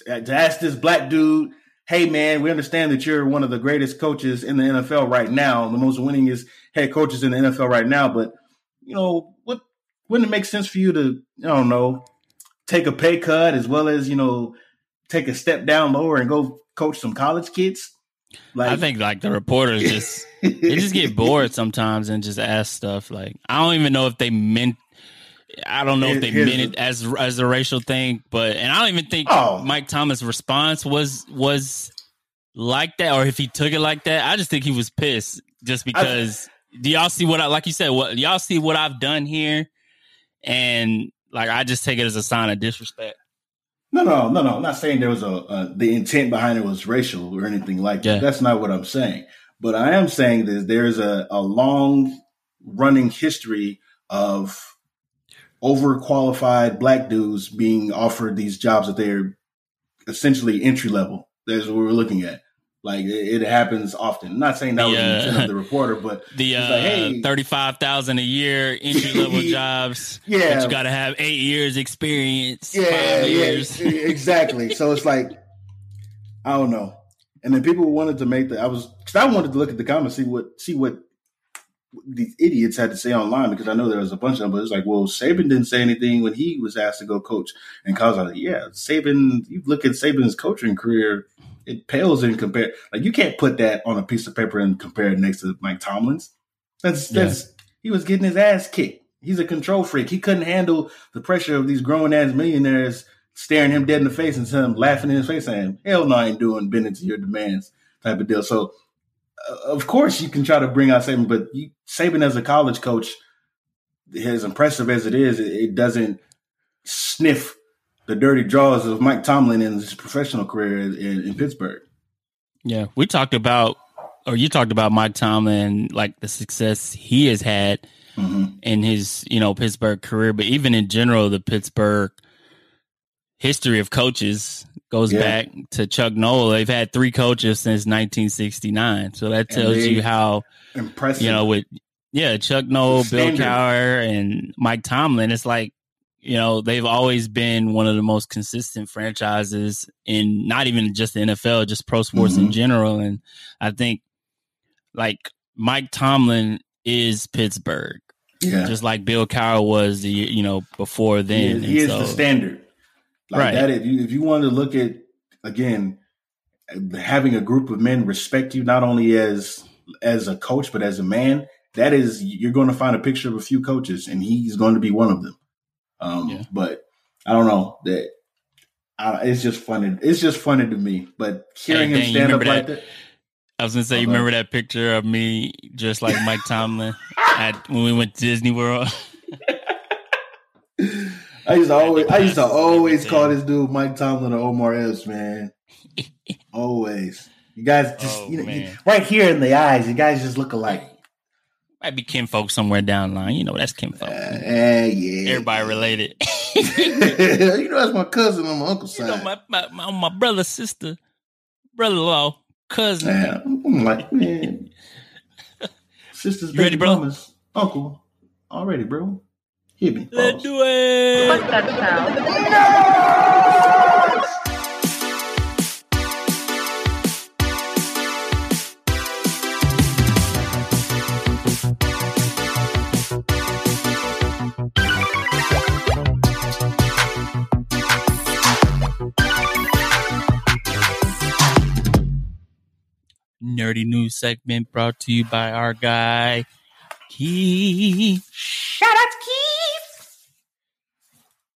to ask this black dude, hey man, we understand that you're one of the greatest coaches in the NFL right now, the most winningest head coaches in the NFL right now, but you know, what wouldn't it make sense for you to, I don't know, take a pay cut as well as you know take a step down lower and go coach some college kids? Like, I think like the reporters just they just get bored sometimes and just ask stuff. Like I don't even know if they meant. I don't know if they meant it as as a racial thing, but and I don't even think oh. Mike Thomas' response was was like that, or if he took it like that. I just think he was pissed just because. I, do y'all see what I like? You said what y'all see what I've done here, and like I just take it as a sign of disrespect. No, no, no, no. I'm not saying there was a, a the intent behind it was racial or anything like that. That's not what I'm saying. But I am saying that there's a, a long running history of overqualified black dudes being offered these jobs that they're essentially entry level. That's what we're looking at. Like it, happens often. I'm not saying that the, was the intent of the reporter, but (laughs) the uh, like, hey, thirty five thousand a year entry (laughs) level jobs. Yeah, you got to have eight years experience. Yeah, years. yeah, exactly. so it's (laughs) like I don't know. And then people wanted to make the. I was because I wanted to look at the comments, see what see what these idiots had to say online because I know there was a bunch of them, but it's like, well, Saban didn't say anything when he was asked to go coach. And Kyle's like, yeah, Saban, you look at Saban's coaching career, it pales in compare. Like you can't put that on a piece of paper and compare it next to Mike Tomlin's. That's that's yeah. he was getting his ass kicked. He's a control freak. He couldn't handle the pressure of these grown ass millionaires staring him dead in the face and him laughing in his face saying, "Hell no, I ain't doing bending to your demands." Type of deal. So, of course, you can try to bring out Saban, but you, Saban as a college coach, as impressive as it is, it, it doesn't sniff the dirty draws of Mike Tomlin in his professional career in, in Pittsburgh. Yeah, we talked about, or you talked about Mike Tomlin, like the success he has had mm-hmm. in his, you know, Pittsburgh career, but even in general, the Pittsburgh history of coaches goes yeah. back to Chuck Noll. They've had three coaches since 1969, so that tells you how impressive. You know, with yeah, Chuck Noll, Bill Cowher, and Mike Tomlin. It's like you know, they've always been one of the most consistent franchises in not even just the NFL, just pro sports mm-hmm. in general. And I think like Mike Tomlin is Pittsburgh. Yeah. Just like Bill Cowher was the you know before then. He is, he is so, the standard. Like right. that if you if you want to look at again having a group of men respect you not only as as a coach but as a man, that is you're going to find a picture of a few coaches and he's going to be one of them. Um, yeah. But I don't know that. I, it's just funny. It's just funny to me. But hearing hey, him stand up that, like that. I was gonna say, you remember that picture of me just like Mike Tomlin at when we went to Disney World? (laughs) (laughs) I used to always, I used to always call this dude Mike Tomlin or Omar Epps, man. (laughs) always, you guys just, oh, you know, you, right here in the eyes, you guys just look alike. Might be kinfolk somewhere down the line. You know, that's kinfolk. Uh, yeah. Everybody related. (laughs) (laughs) you know, that's my cousin on my uncle's side. You know, my, my, my, my brother, sister, brother in law, cousin. I'm like, man. Sister's you ready, bro? Uncle. Already, bro. Hit me. Let's do it. What's that sound? No! nerdy news segment brought to you by our guy Keith. Shout out to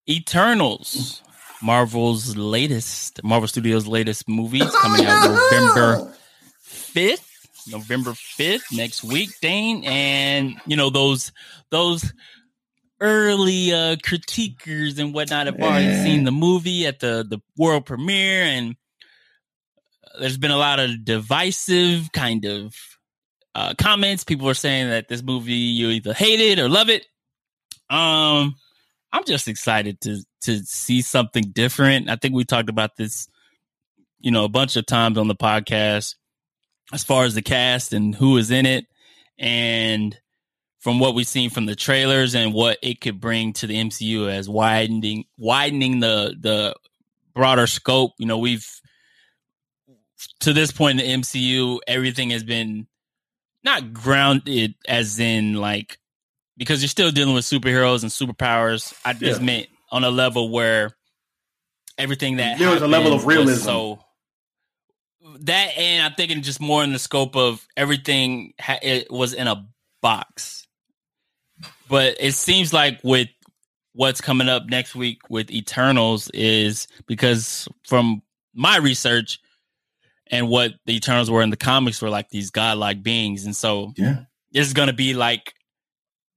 Keith. Eternals, Marvel's latest, Marvel Studios' latest movie, is coming out November fifth. November fifth next week, Dane, and you know those those early uh critiquers and whatnot have already seen the movie at the the world premiere and there's been a lot of divisive kind of uh, comments. People are saying that this movie you either hate it or love it. Um, I'm just excited to to see something different. I think we talked about this, you know, a bunch of times on the podcast as far as the cast and who is in it, and from what we've seen from the trailers and what it could bring to the MCU as widening widening the the broader scope. You know, we've to this point in the MCU, everything has been not grounded as in like because you're still dealing with superheroes and superpowers. I just yeah. meant on a level where everything that There was a level of realism. So that, and I'm thinking just more in the scope of everything. Ha- it was in a box, but it seems like with what's coming up next week with Eternals is because from my research and what the Eternals were in the comics were like these godlike beings, and so Yeah. this is going to be like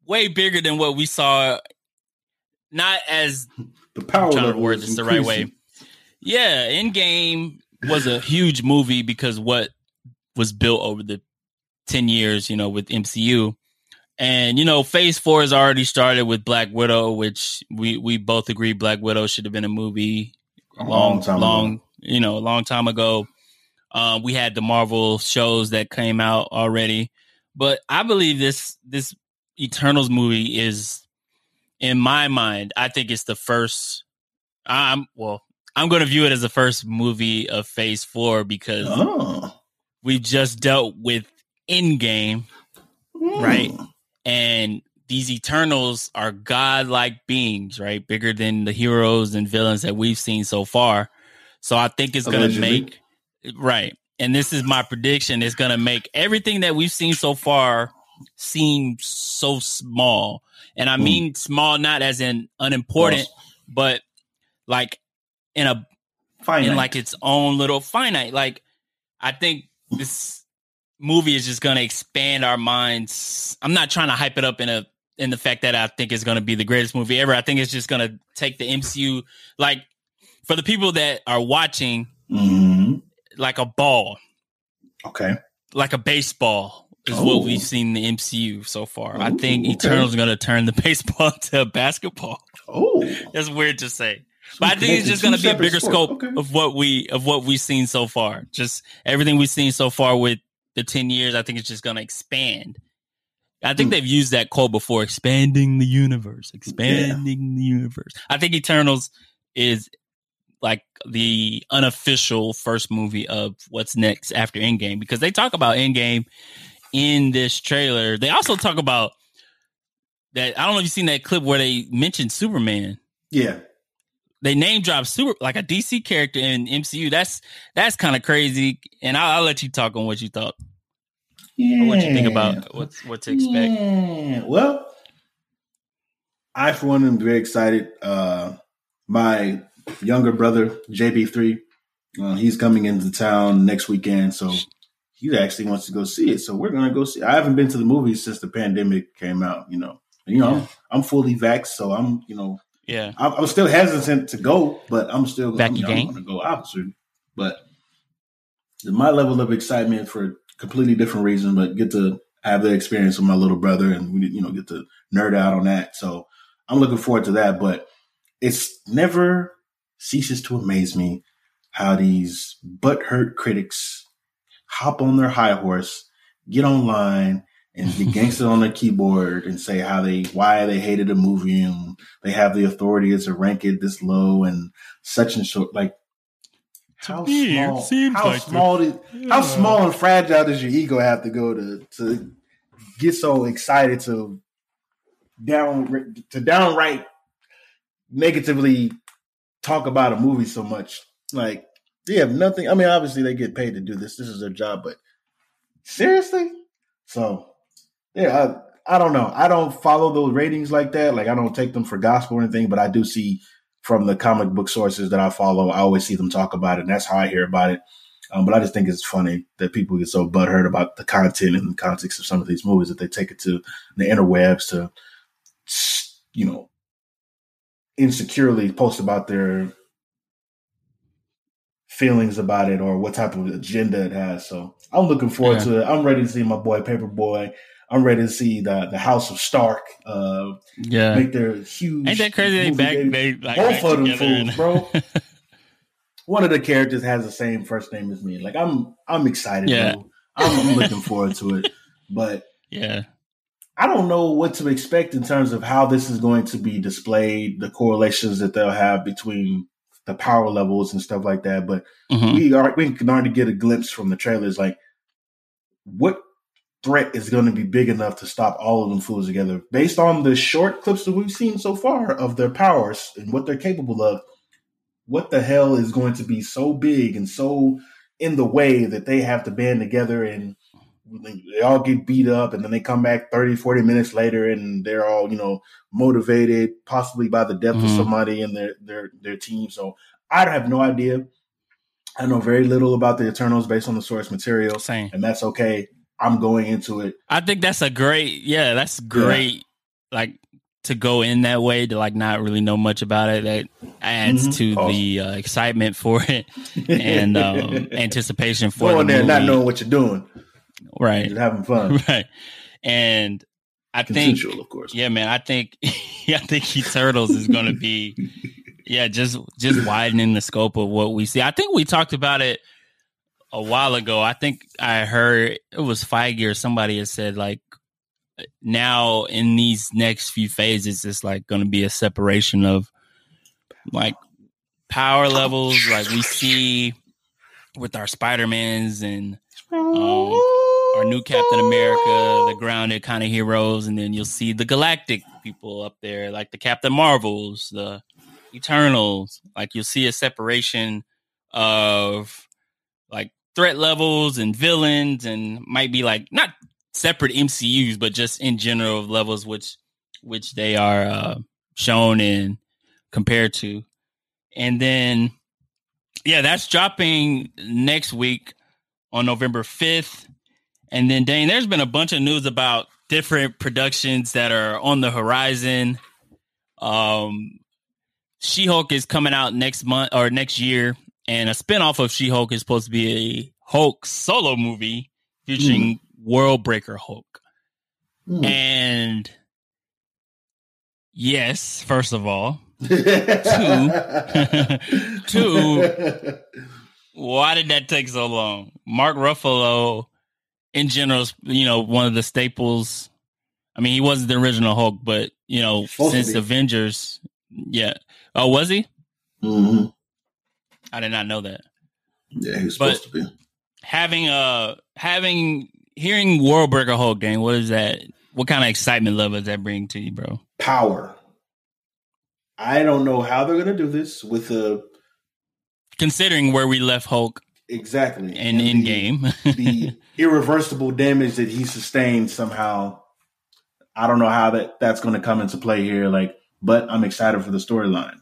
way bigger than what we saw. Not as (laughs) The power trying to word this the right way. Yeah, Endgame was a huge movie because what was built over the 10 years, you know, with MCU. And, you know, phase four has already started with Black Widow, which we, we both agree Black Widow should have been a movie A long, time long, ago. you know, a long time ago. Um, we had the Marvel shows that came out already, but I believe this this Eternals movie is, in my mind, I think it's the first. I'm well. I'm going to view it as the first movie of Phase Four because Oh. we've just dealt with Endgame, Hmm. Right. and these Eternals are godlike beings, right? Bigger than the heroes and villains that we've seen so far. So I think it's going to make right. And this is my prediction. It's going to make everything that we've seen so far seem so small. And I Hmm. mean small, not as in unimportant, but like in a Finite. in like its own little finite. Like I think this movie is just gonna expand our minds. I'm not trying to hype it up in a in the fact that I think it's gonna be the greatest movie ever. I think it's just gonna take the MCU like for the people that are watching Mhm. Like a ball, Okay. like a baseball is Oh. what we've seen in the MCU so far. I Ooh, think okay. Eternal's gonna turn the (laughs) baseball to a basketball. Oh. That's weird to say. So But I think it's just going to be a bigger sports. scope Okay. of what we of what we've seen so far. Just everything we've seen so far with the ten years. I think it's just going to expand. I think Hmm. they've used that quote before: expanding the universe, expanding the universe. I think Eternals is like the unofficial first movie of what's next after Endgame because they talk about Endgame in this trailer. They also talk about that. I don't know if you've seen that clip where they mentioned Superman Yeah. they name drop super like a DC character in MCU. That's that's kind of crazy. And I'll, I'll let you talk on what you thought Yeah. what you think about what's what to expect. Yeah. Well, I for one am very excited. Uh, my younger brother JB3, uh, he's coming into town next weekend, so he actually wants to go see it. So we're gonna go see. I haven't been to the movies since the pandemic came out. You know, you know, I'm, I'm fully vaxxed, so I'm you know Yeah, I'm, I'm still hesitant to go, but I'm still Back I'm, you I'm going to go obviously. But my level of excitement for a completely different reason, but get to have the experience with my little brother, and we you know get to nerd out on that. So I'm looking forward to that. But it's never ceases to amaze me how these butthurt critics hop on their high horse, get online, and get (laughs) gangster on their keyboard and say how they why they hated a movie and they have the authority to rank it this low and such and so like how me, small seems how like the- small did, how small and fragile does your ego have to go to to get so excited to down to downright negatively talk about a movie so much. Like they have nothing i mean obviously they get paid to do this this is their job but seriously? So yeah I, I don't know. I don't follow those ratings like that. Like i don't take them for gospel or anything but i do see from the comic book sources that i follow i always see them talk about it and that's how i hear about it. Um, but i just think it's funny that people get so butthurt about the content and the context of some of these movies that they take it to the interwebs to you know insecurely post about their feelings about it or what type of agenda it has. So I'm looking forward Yeah. to it. I'm ready to see my boy Paperboy. I'm ready to see the the House of Stark uh, yeah. make their huge. Ain't that crazy? They back they like Both of them fools, bro. (laughs) One of the characters has the same first name as me. Like I'm, I'm excited. Yeah. Bro. I'm, I'm looking forward to it. But (laughs) yeah, I don't know what to expect in terms of how this is going to be displayed, the correlations that they'll have between the power levels and stuff like that. But Mhm. we are we can already get a glimpse from the trailers, like what threat is going to be big enough to stop all of them fools together, based on the short clips that we've seen so far of their powers and what they're capable of. what the hell is going to be so big and so in the way that they have to band together and they all get beat up and then they come back 30 40 minutes later and they're all you know motivated possibly by the death Mhm. of somebody in their their their team so i have no idea i know very little about the eternals based on the source material Same. and that's okay i'm going into it I think that's a great, yeah, that's great. Like to go in that way to like not really know much about it. That adds Mhm. to Awesome. the uh, excitement for it (laughs) and um, anticipation for go in the there movie. not knowing what you're doing right, just having fun (laughs) right. And I think, of course yeah, man, I think, (laughs) yeah, I think Eternals is going to be, yeah, just just widening the scope of what we see. I think we talked about it a while ago. I think I heard it was Feige or somebody had said like now in these next few phases, it's like going to be a separation of like power levels, like we see with our Spider Mans and um, our new Captain America, the grounded kind of heroes, and then you'll see the galactic people up there, like the Captain Marvels, the Eternals. Like you'll see a separation of like threat levels and villains, and might be like not separate MCUs, but just in general of levels which which they are uh, shown in compared to. And then, yeah, that's dropping next week on November 5th. And then, Dane, there's been a bunch of news about different productions that are on the horizon. Um, She Hulk is coming out next month or next year, and a spinoff of She Hulk is supposed to be a Hulk solo movie featuring World Breaker Hulk. Hmm. And yes, first of all, (laughs) two, (laughs) Two. why did that take so long? Mark Ruffalo, in general, you know, one of the staples. I mean, he wasn't the original Hulk, but you know, since. Avengers, yeah. Oh, was he? hmm I did not know that. Yeah, he was But- supposed to be. Having uh having hearing World Breaker Hulk, Dane, what is that? What kind of excitement level does that bring to you, bro? Power. I don't know how they're going to do this with the Considering where we left Hulk exactly in and Endgame, the (laughs) irreversible damage that he sustained somehow. I don't know how that that's going to come into play here. Like, but I'm excited for the storyline.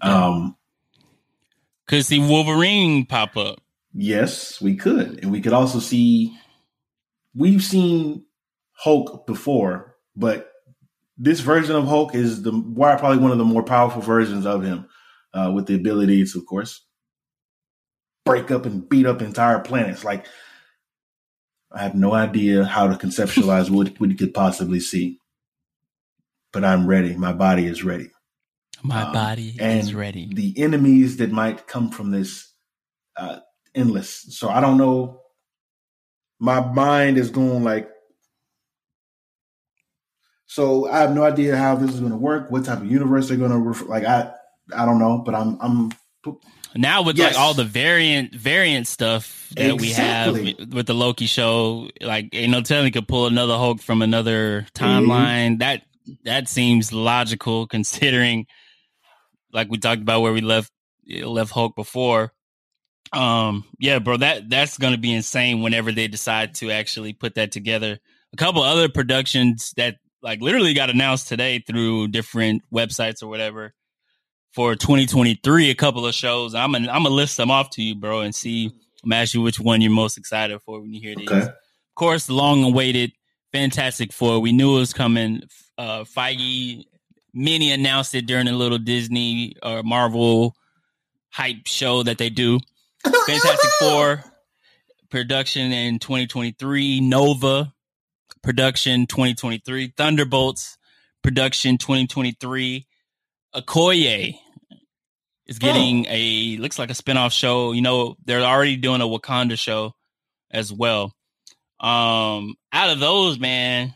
Um, could see Wolverine pop up. yes, we could, and we could also see. We've seen Hulk before, but this version of Hulk is the why probably one of the more powerful versions of him, uh, with the ability to, of course, break up and beat up entire planets. Like, I have no idea how to conceptualize what we could possibly see, but I'm ready. My body is ready. My Um, body and is ready. The enemies that might come from this, uh, endless. So I don't know. My mind is going like. So I have no idea how this is going to work. What type of universe they're going to ref- like. I I don't know, but I'm I'm Now with Yes. like all the variant variant stuff that we have with the Loki show, like ain't no telling could pull another Hulk from another timeline. That that seems logical (laughs) considering, like we talked about where we left left Hulk before. Um, yeah, bro, that that's gonna be insane whenever they decide to actually put that together. A couple other productions that like literally got announced today through different websites or whatever for 2023 a couple of shows. I'm gonna I'm gonna list them off to you, bro, and see. I'm gonna you which one you're most excited for when you hear these. Okay. Of course, the long awaited Fantastic Four. We knew it was coming. Uh, Feige many announced it during a little Disney or Marvel hype show that they do. Fantastic (laughs) Four production in 2023. Nova production 2023. Thunderbolts production 2023. Okoye is getting a looks like a spinoff show. You know, they're already doing a Wakanda show as well. Um, out of those, man,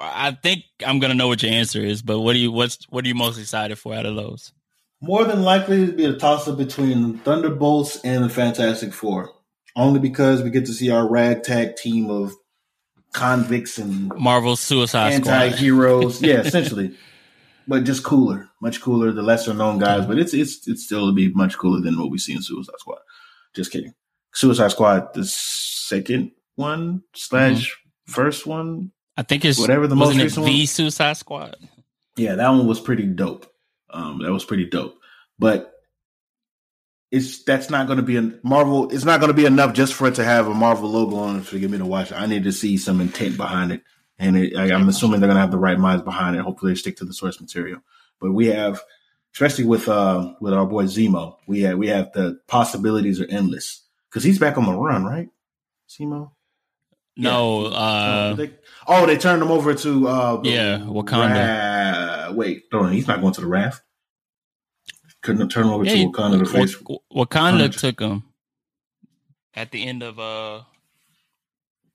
I think I'm gonna know what your answer is. But what do you what's what are you most excited for out of those? more than likely to be a toss up between Thunderbolts and the Fantastic Four. Only because we get to see our ragtag team of convicts and Marvel's Suicide anti Squad. heroes. yeah, essentially. (laughs) but just cooler, much cooler. The lesser known guys, but it's it's it's still to be much cooler than what we see in Suicide Squad. Just kidding. Suicide Squad, the second one slash first one. I think it's Whatever the most recent the one? Suicide Squad. Yeah, that one was pretty dope. Um, that was pretty dope. But it's that's not going to be a Marvel. It's not going to be enough just for it to have a Marvel logo on it to get me to watch it. I need to see some intent behind it, and it, I, I'm assuming they're going to have the right minds behind it. Hopefully, they stick to the source material. But we have, especially with uh, with our boy Zemo, we have we have the possibilities are endless because he's back on the run, right? Zemo. No, Oh, uh, they, oh, they turned him over to uh, Yeah, Wakanda. Ra- wait, on, he's not going to the raft. Couldn't turn him over yeah, to Wakanda to face. Wakanda Wakanda. took him at the end of uh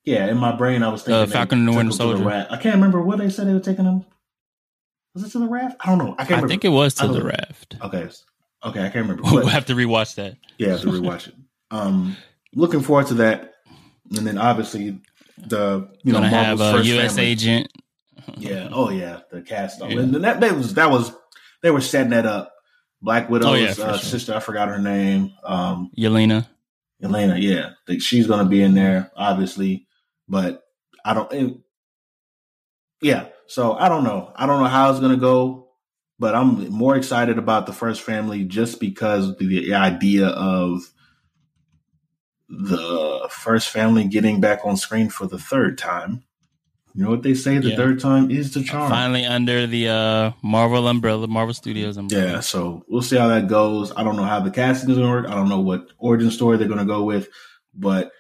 Yeah, in my brain, I was thinking Uh, Falcon and the Winter to the. I can't remember what they said they were taking him. Was it to the raft? I don't know. I can't I remember. think it was to the raft. Okay, okay, I can't remember. (laughs) We'll have to rewatch that. yeah, I have to rewatch it. Um, looking forward to that, and then obviously the you know Gonna Marvel's have a first U.S. family. agent. Yeah. Oh yeah. The cast. Yeah. And that, that was that was they were setting that up. Black Widow's Oh, yeah, uh, sure. sister. I forgot her name. Um, Yelena. Elena. Yeah, she's gonna be in there, obviously. But I don't. and- yeah. So I don't know. I don't know how it's gonna go. But I'm more excited about the first family just because the idea of the first family getting back on screen for the third time. You know what they say? The Yeah. third time is the charm. Finally under the uh Marvel umbrella, Marvel Studios umbrella. Yeah, so we'll see how that goes. I don't know how the casting is going to work. I don't know what origin story they're going to go with, but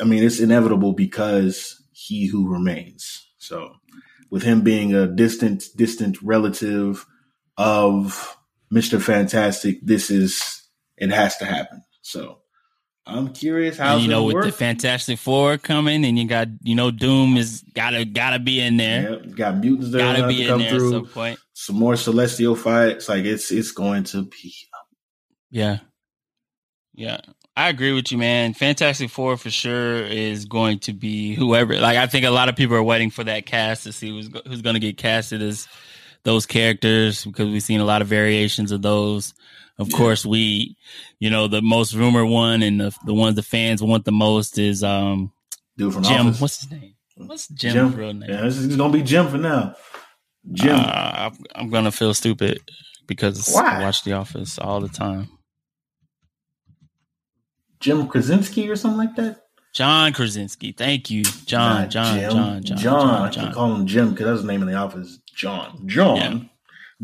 I mean, it's inevitable because he who remains. So, with him being a distant, distant relative of Mister Fantastic, this is it has to happen. So, I'm curious how you know, with to the. Fantastic Four coming, and you got you know Doom is gotta gotta be in there, Yeah, got mutants that gotta be to in come there through. some point. Some more celestial fights. Like it's it's going to be Yeah, yeah, I agree with you, man. Fantastic Four for sure is going to be whoever. Like, I think a lot of people are waiting for that cast to see who's who's going to get casted as those characters because we've seen a lot of variations of those. Of Yeah. course, we, you know, the most rumored one and the the ones the fans want the most is um dude from Jim. Office. What's his name? What's Jim's Jim. real name? Yeah, this is gonna be Jim for now. Jim. Uh, I'm, I'm gonna feel stupid because Why? I watch The Office all the time. Jim Krasinski or something like that. John Krasinski. Thank you, John. John. John. John. John. I John. can call him Jim because that's his name in the office. John. John.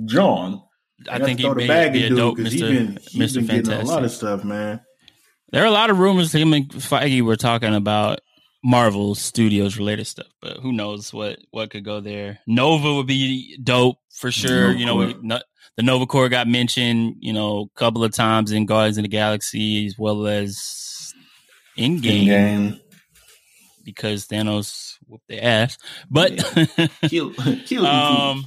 John. I think throw the be, a dope Mr. he's been he's Mr. been Fantastic. a lot of stuff, man. There are a lot of rumors him and Feige were talking about Marvel Studios related stuff, but who knows what what could go there. Nova would be dope for sure. Nova you know, we, no, the Nova Corps got mentioned, you know, a couple of times in Guardians of the Galaxy as well as Endgame because Thanos whooped their ass. But (laughs) Kill, kill um,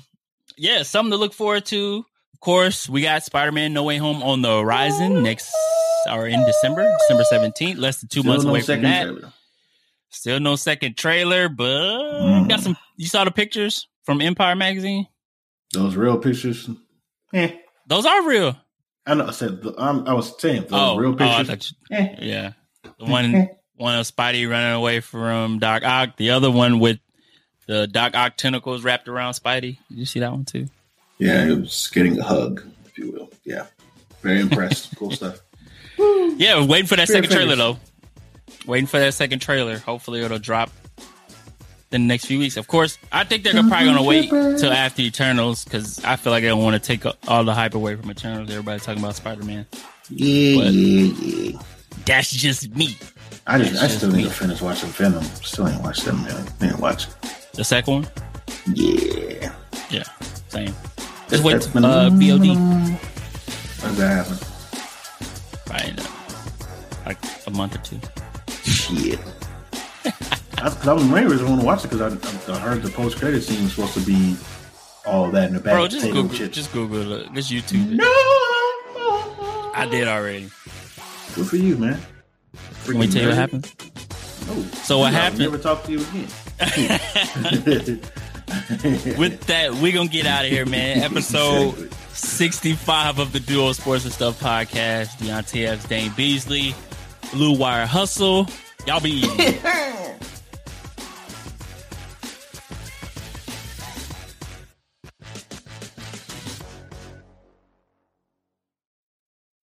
yeah, something to look forward to. Of course, we got Spider Man No Way Home on the horizon next or in December, December seventeenth. Less than two Still months no away from that. trailer. Still no second trailer, but Mm. got some. You saw the pictures from Empire magazine? Those real pictures. Eh. Those are real. I know. I said. the- I'm, I was saying those oh, real oh, I pictures. Eh. yeah. The one, one of Spidey running away from Doc Ock. The other one with the Doc Ock tentacles wrapped around Spidey. Did you see that one too? Yeah, it was getting a hug, if you will. Yeah, very impressed. (laughs) cool stuff. Yeah, waiting for that Fair second trailer though. Waiting for that second trailer. Hopefully it'll drop in the next few weeks. Of course, I think they're gonna probably gonna wait till after Eternals because I feel like they don't want to take all the hype away from Eternals. Everybody's talking about Spider Man. Yeah, But- yeah, yeah. That's just me. I just, I still just need me. to finish watching Venom. Still ain't watched them, man. Ain't watch. The second one, Yeah. yeah, same. Just wait That's till, uh, VOD. When's that happen? Probably in, uh, like a month or two. Shit. (laughs) That's because I was Raiders. I want to watch it because I, I, I heard the post credit scene was supposed to be all that in the back. Bro, just Google, chips. just Google it. Just YouTube it. no. I did already. Good for you, man. Let me tell you what happened. Oh, So what I'll happened- Never talk to you again. (laughs) with that, we're gonna get out of here, man. (laughs) Episode Exactly. 65 of the Duo Sports and Stuff podcast. Deonte F. Dane Beasley, Blue Wire Hustle. Y'all be easy. (laughs)